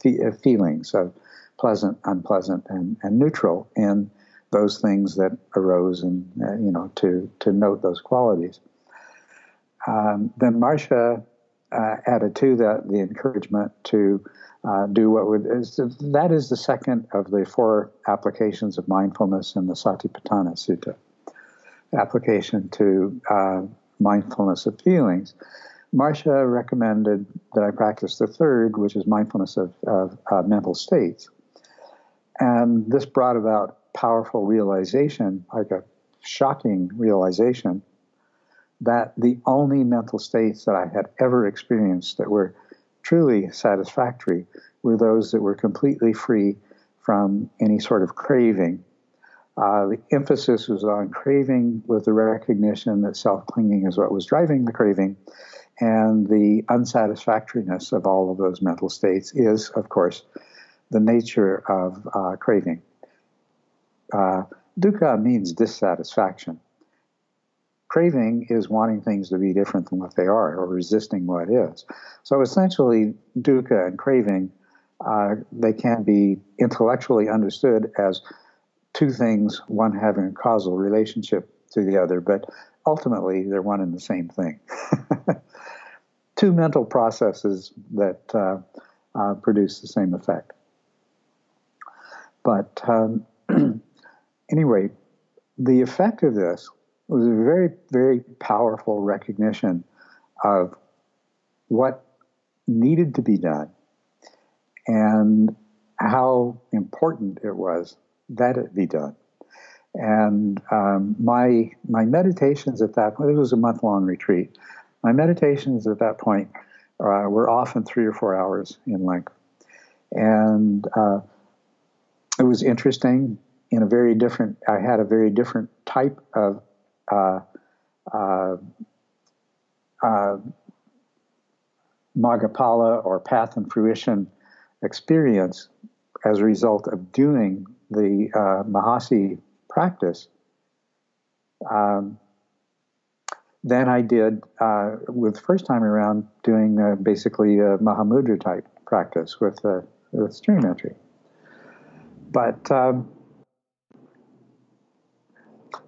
feelings of pleasant, unpleasant, and, and neutral, and those things that arose, and you know, to to note those qualities. Um, then Marcia uh, added to that the encouragement to uh, do what would is that is the second of the four applications of mindfulness in the Satipatthana Sutta. Application to uh, mindfulness of feelings. Marcia recommended that I practice the third, which is mindfulness of, of uh, mental states. And this brought about powerful realization, like a shocking realization, that the only mental states that I had ever experienced that were truly satisfactory were those that were completely free from any sort of craving. Uh, the emphasis was on craving with the recognition that self clinging is what was driving the craving. And the unsatisfactoriness of all of those mental states is, of course, the nature of uh, craving. Uh, dukkha means dissatisfaction. Craving is wanting things to be different than what they are or resisting what is. So essentially, dukkha and craving, uh, they can be intellectually understood as two things, one having a causal relationship to the other, but ultimately they're one and the same thing. two mental processes that uh, uh, produce the same effect. But um, anyway, the effect of this was a very, very powerful recognition of what needed to be done and how important it was that it be done. And um, my my meditations at that point, it was a month long retreat. My meditations at that point uh, were often three or four hours in length, and uh, it was interesting in a very different. I had a very different type of uh, uh, uh, or path and fruition experience as a result of doing the uh, Mahasi practice. Um, I did, uh, with first time around, doing uh, basically a Mahamudra type practice with, uh, with stream entry. But um,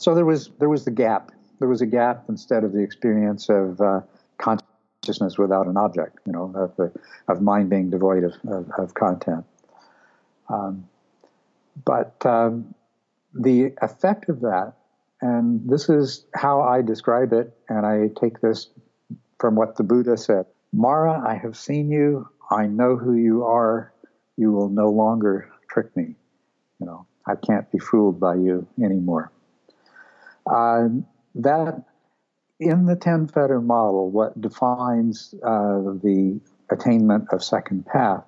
so there was there was the gap. There was a gap instead of the experience of uh, consciousness without an object. You know, of the, of mind being devoid of of, of content. Um, but um, the effect of that, and this is how I describe it, and I take this from what the Buddha said Mara, I have seen you. I know who you are. You will no longer trick me. You know, I can't be fooled by you anymore. Uh, that in the 10 fetter model, what defines uh, the attainment of second path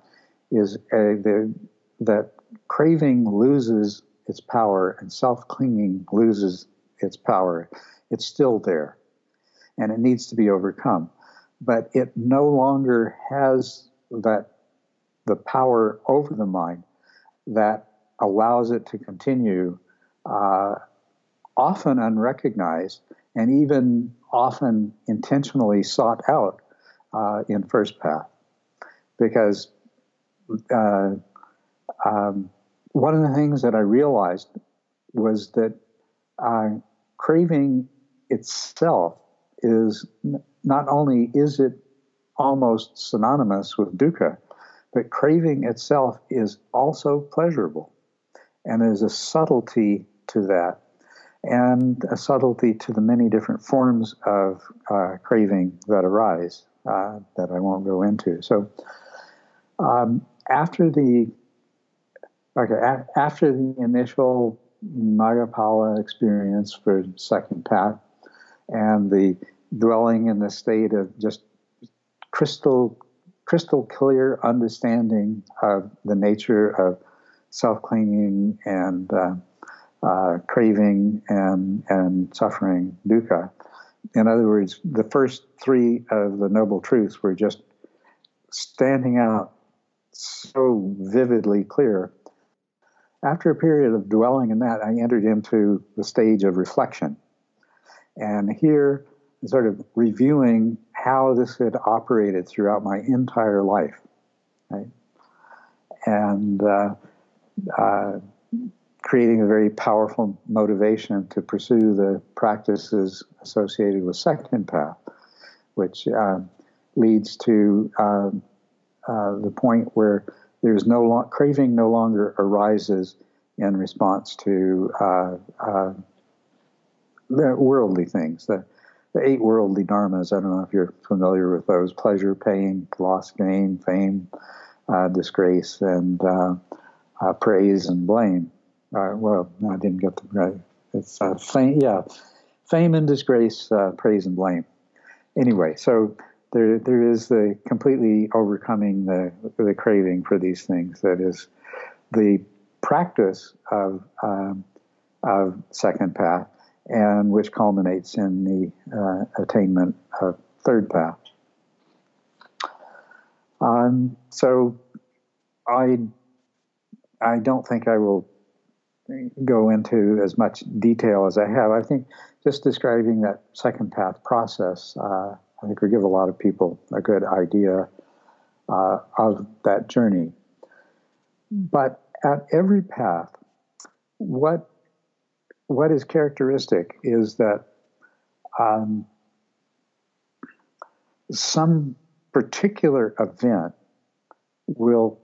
is a, the, that craving loses its power and self clinging loses its power. It's still there and it needs to be overcome. But it no longer has that the power over the mind that allows it to continue uh, often unrecognized and even often intentionally sought out uh, in first path. Because uh, um, one of the things that I realized was that uh, craving itself is not only is it almost synonymous with dukkha, but craving itself is also pleasurable. And there's a subtlety to that, and a subtlety to the many different forms of uh, craving that arise uh, that I won't go into. So, um, after the okay, a- after the initial Maggaphala experience for second path, and the dwelling in the state of just crystal crystal clear understanding of the nature of self-clinging and uh, uh, craving and and suffering dukkha. In other words, the first three of the noble truths were just standing out so vividly clear. After a period of dwelling in that, I entered into the stage of reflection. And here, sort of reviewing how this had operated throughout my entire life, right? And uh, uh, creating a very powerful motivation to pursue the practices associated with second path, which uh, leads to uh, uh, the point where there's no lo- craving no longer arises in response to uh, worldly things. The, the eight worldly dharmas. I don't know if you're familiar with those: pleasure, pain, loss, gain, fame, uh, disgrace, and uh, uh, praise and blame. Uh, well, no, I didn't get the right. It's uh, fame, yeah, fame and disgrace, uh, praise and blame. Anyway, so there there is the completely overcoming the the craving for these things. That is the practice of um, of second path and which culminates in the uh, attainment of third path. Um, so I I don't think I will go into as much detail as I have. I think just describing that second path process, uh, I think would give a lot of people a good idea uh, of that journey. But at every path, what what is characteristic is that um, some particular event will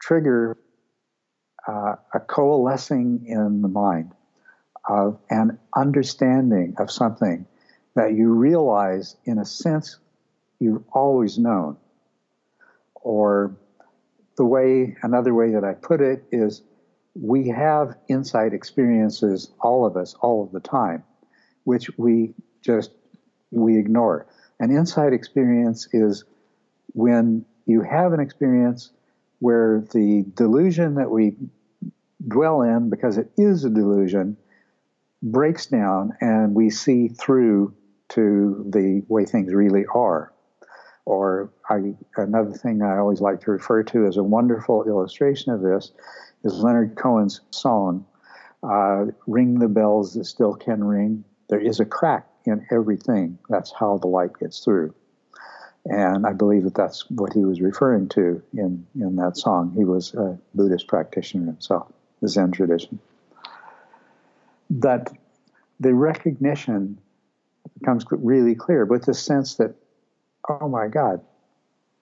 trigger uh, a coalescing in the mind of an understanding of something that you realize, in a sense, you've always known. Or the way, another way that I put it is we have insight experiences, all of us, all of the time, which we just we ignore. An insight experience is when you have an experience where the delusion that we dwell in, because it is a delusion, breaks down and we see through to the way things really are. Or I, another thing I always like to refer to as a wonderful illustration of this is Leonard Cohen's song, uh, Ring the Bells That Still Can Ring. There is a crack in everything. That's how the light gets through. And I believe that that's what he was referring to in, in that song. He was a Buddhist practitioner himself, the Zen tradition. That the recognition becomes really clear with the sense that, oh my God,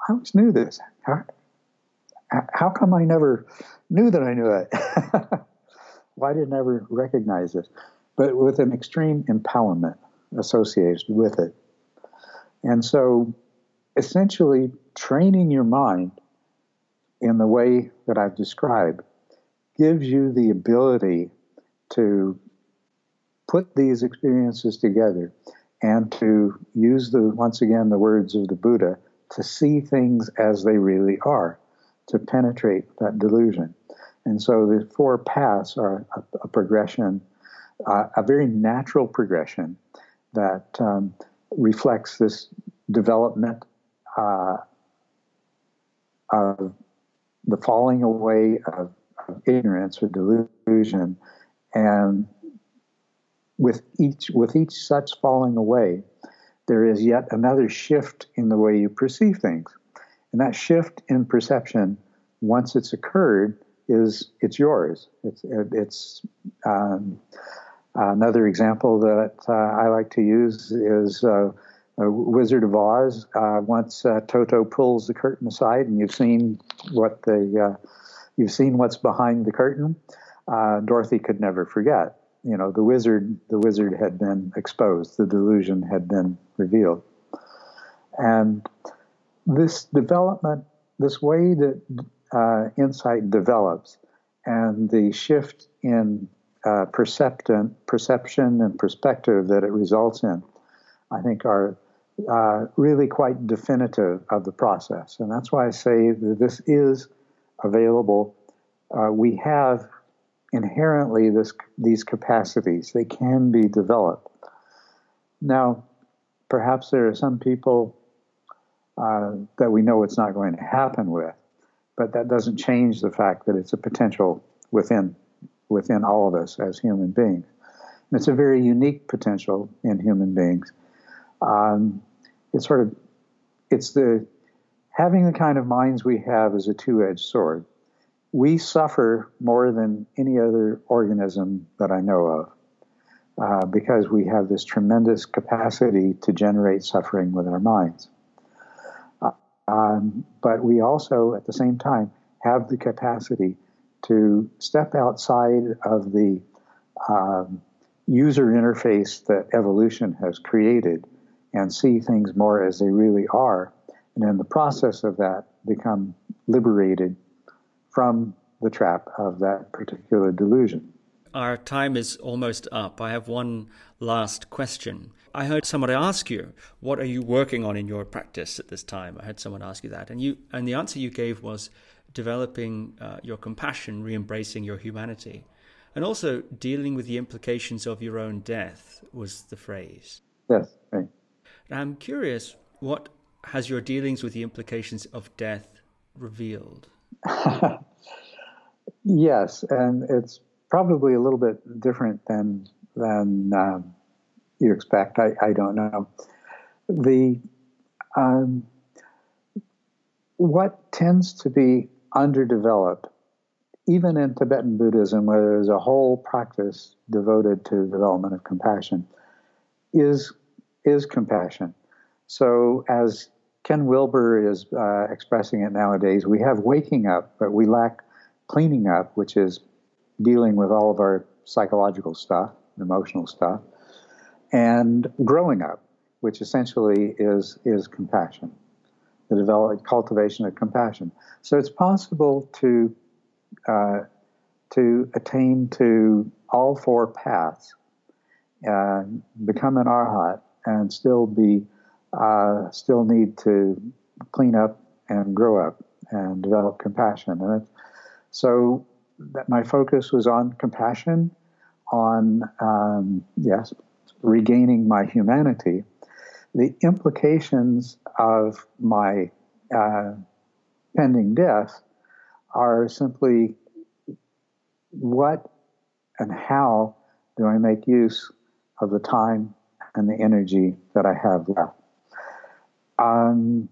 I always knew this. How, how come I never knew that I knew it? Why did I never recognize this? But with an extreme empowerment associated with it. And so essentially training your mind in the way that I've described gives you the ability to put these experiences together and to use the once again the words of the Buddha to see things as they really are to penetrate that delusion. And so the four paths are a, a progression, uh, a very natural progression that um, reflects this development uh, of the falling away of, ignorance or delusion, and with each with each such falling away, there is yet another shift in the way you perceive things. And that shift in perception, once it's occurred, is it's yours. It's it's um, another example that uh, I like to use is uh, Wizard of Oz. Uh, once uh, Toto pulls the curtain aside, and you've seen what the uh, you've seen what's behind the curtain. Uh, Dorothy could never forget. You know, the wizard the wizard had been exposed. The delusion had been revealed, and this development, this way that uh, insight develops, and the shift in uh, perception, and perspective that it results in, I think are uh, really quite definitive of the process. And that's why I say that this is available. Uh, we have inherently this, these capacities, they can be developed. Now, perhaps there are some people uh, that we know it's not going to happen with, but that doesn't change the fact that it's a potential within within all of us as human beings. And it's a very unique potential in human beings. Um, it's sort of it's the having the kind of minds we have is a two-edged sword. We suffer more than any other organism that I know of uh, because we have this tremendous capacity to generate suffering with our minds. Uh, um, but we also, at the same time, have the capacity to step outside of the um, user interface that evolution has created and see things more as they really are. And in the process of that, become liberated from the trap of that particular delusion. Our time is almost up. I have one last question. I heard somebody ask you, "What are you working on in your practice at this time?" I heard someone ask you that, and you and the answer you gave was developing uh, your compassion, re-embracing your humanity, and also dealing with the implications of your own death was the phrase. Yes, right. I'm curious, what has your dealings with the implications of death revealed? yes, and it's probably a little bit different than than um, you expect. I, I don't know. The um, what tends to be underdeveloped, even in Tibetan Buddhism, where there's a whole practice devoted to development of compassion, is is compassion. So as Ken Wilber is uh, expressing it nowadays, we have waking up, but we lack cleaning up, which is dealing with all of our psychological stuff, emotional stuff, and growing up, which essentially is is compassion the develop, cultivation of compassion. So it's possible to uh, to attain to all four paths, uh, become an arhat, and still be uh, still need to clean up and grow up and develop compassion. And it, so that my focus was on compassion, on um, yes, regaining my humanity the implications of my uh, pending death are simply what and how do I make use of the time and the energy that I have left. Um,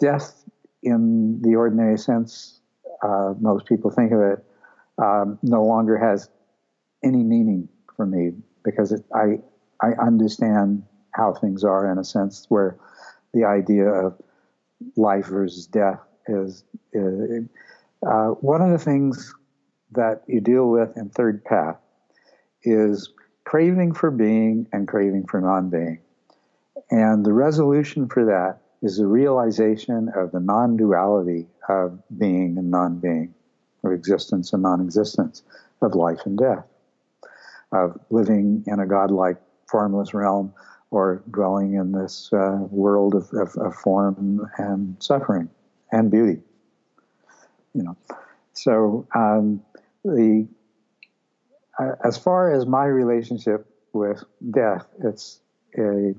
death, in the ordinary sense, uh, most people think of it, um, no longer has any meaning for me because it, I I understand how things are in a sense where the idea of life versus death is, uh, one of the things that you deal with in third path is craving for being and craving for non-being and the resolution for that is the realization of the non-duality of being and non-being of existence and non-existence of life and death of living in a godlike formless realm or dwelling in this uh, world of, of, of, form and suffering and beauty. You know, so um, the uh, as far as my relationship with death, it's a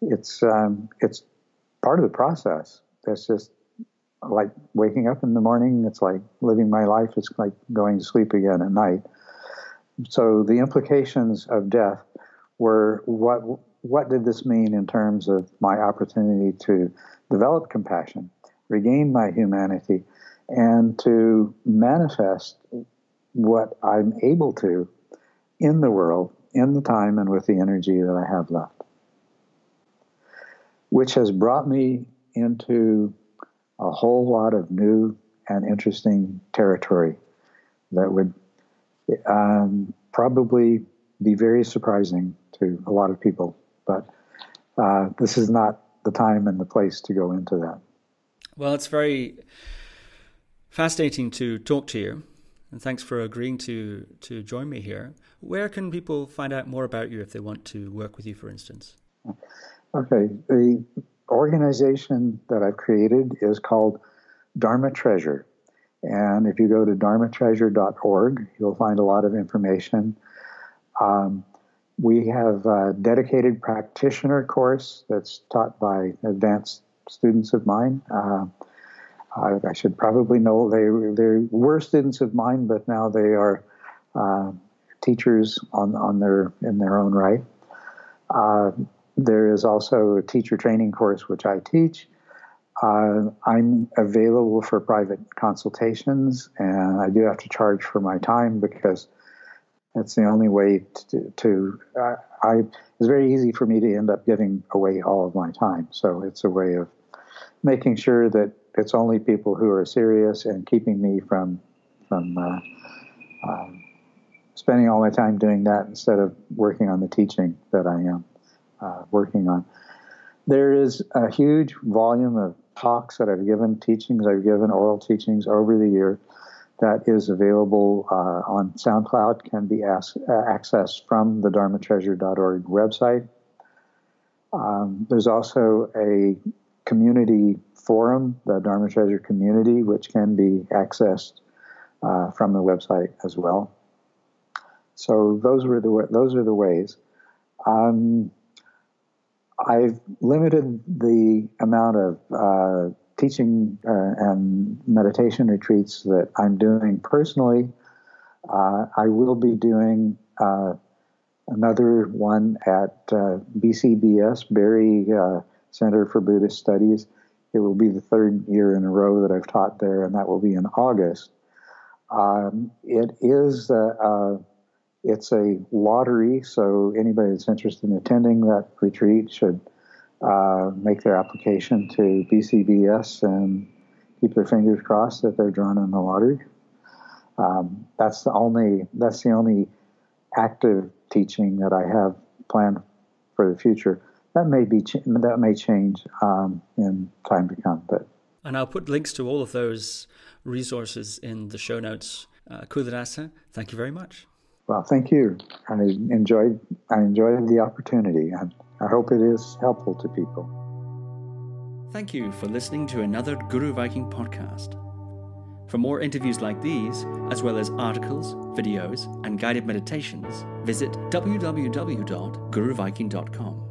it's um, it's part of the process. It's just like waking up in the morning. It's like living my life. It's like going to sleep again at night. So the implications of death were what what did this mean in terms of my opportunity to develop compassion, regain my humanity, and to manifest what I'm able to in the world, in the time, and with the energy that I have left. Which has brought me into a whole lot of new and interesting territory that would um, probably be very surprising to a lot of people. But uh, this is not the time and the place to go into that. Well, it's very fascinating to talk to you, and thanks for agreeing to to join me here. Where can people find out more about you if they want to work with you, for instance? Okay, the organization that I've created is called Dharma Treasure. And if you go to dharmatreasure.org, you'll find a lot of information. Um, we have a dedicated practitioner course that's taught by advanced students of mine. Uh, I, I, should probably know they they were students of mine, but now they are uh, teachers on on their in their own right. Uh, there is also a teacher training course which I teach. Uh, I'm available for private consultations, and I do have to charge for my time because that's the only way to. to uh, I it's very easy for me to end up giving away all of my time, so it's a way of making sure that it's only people who are serious and keeping me from from uh, um, spending all my time doing that instead of working on the teaching that I am uh, working on. There is a huge volume of talks that I've given, teachings I've given, oral teachings over the year that is available uh, on SoundCloud, can be asked, uh, accessed from the dharmatreasure.org website. Um, there's also a community forum, the Dharma Treasure community, which can be accessed uh, from the website as well. So those were the those are the ways. Um, I've limited the amount of uh, teaching uh, and meditation retreats that I'm doing personally. Uh, I will be doing uh, another one at uh, BCBS, Barre uh, Center for Buddhist Studies. It will be the third year in a row that I've taught there, and that will be in August. Um, it is it's a lottery, so anybody that's interested in attending that retreat should uh, make their application to BCBS and keep their fingers crossed that they're drawn in the lottery. Um, that's the only that's the only active teaching that I have planned for the future. That may be that may change um, in time to come, but and I'll put links to all of those resources in the show notes. Uh, thank you very much. Well, thank you. I enjoyed I enjoyed the opportunity. I, I hope it is helpful to people. Thank you for listening to another Guru Viking podcast. For more interviews like these, as well as articles, videos, and guided meditations, visit www.guruviking.com.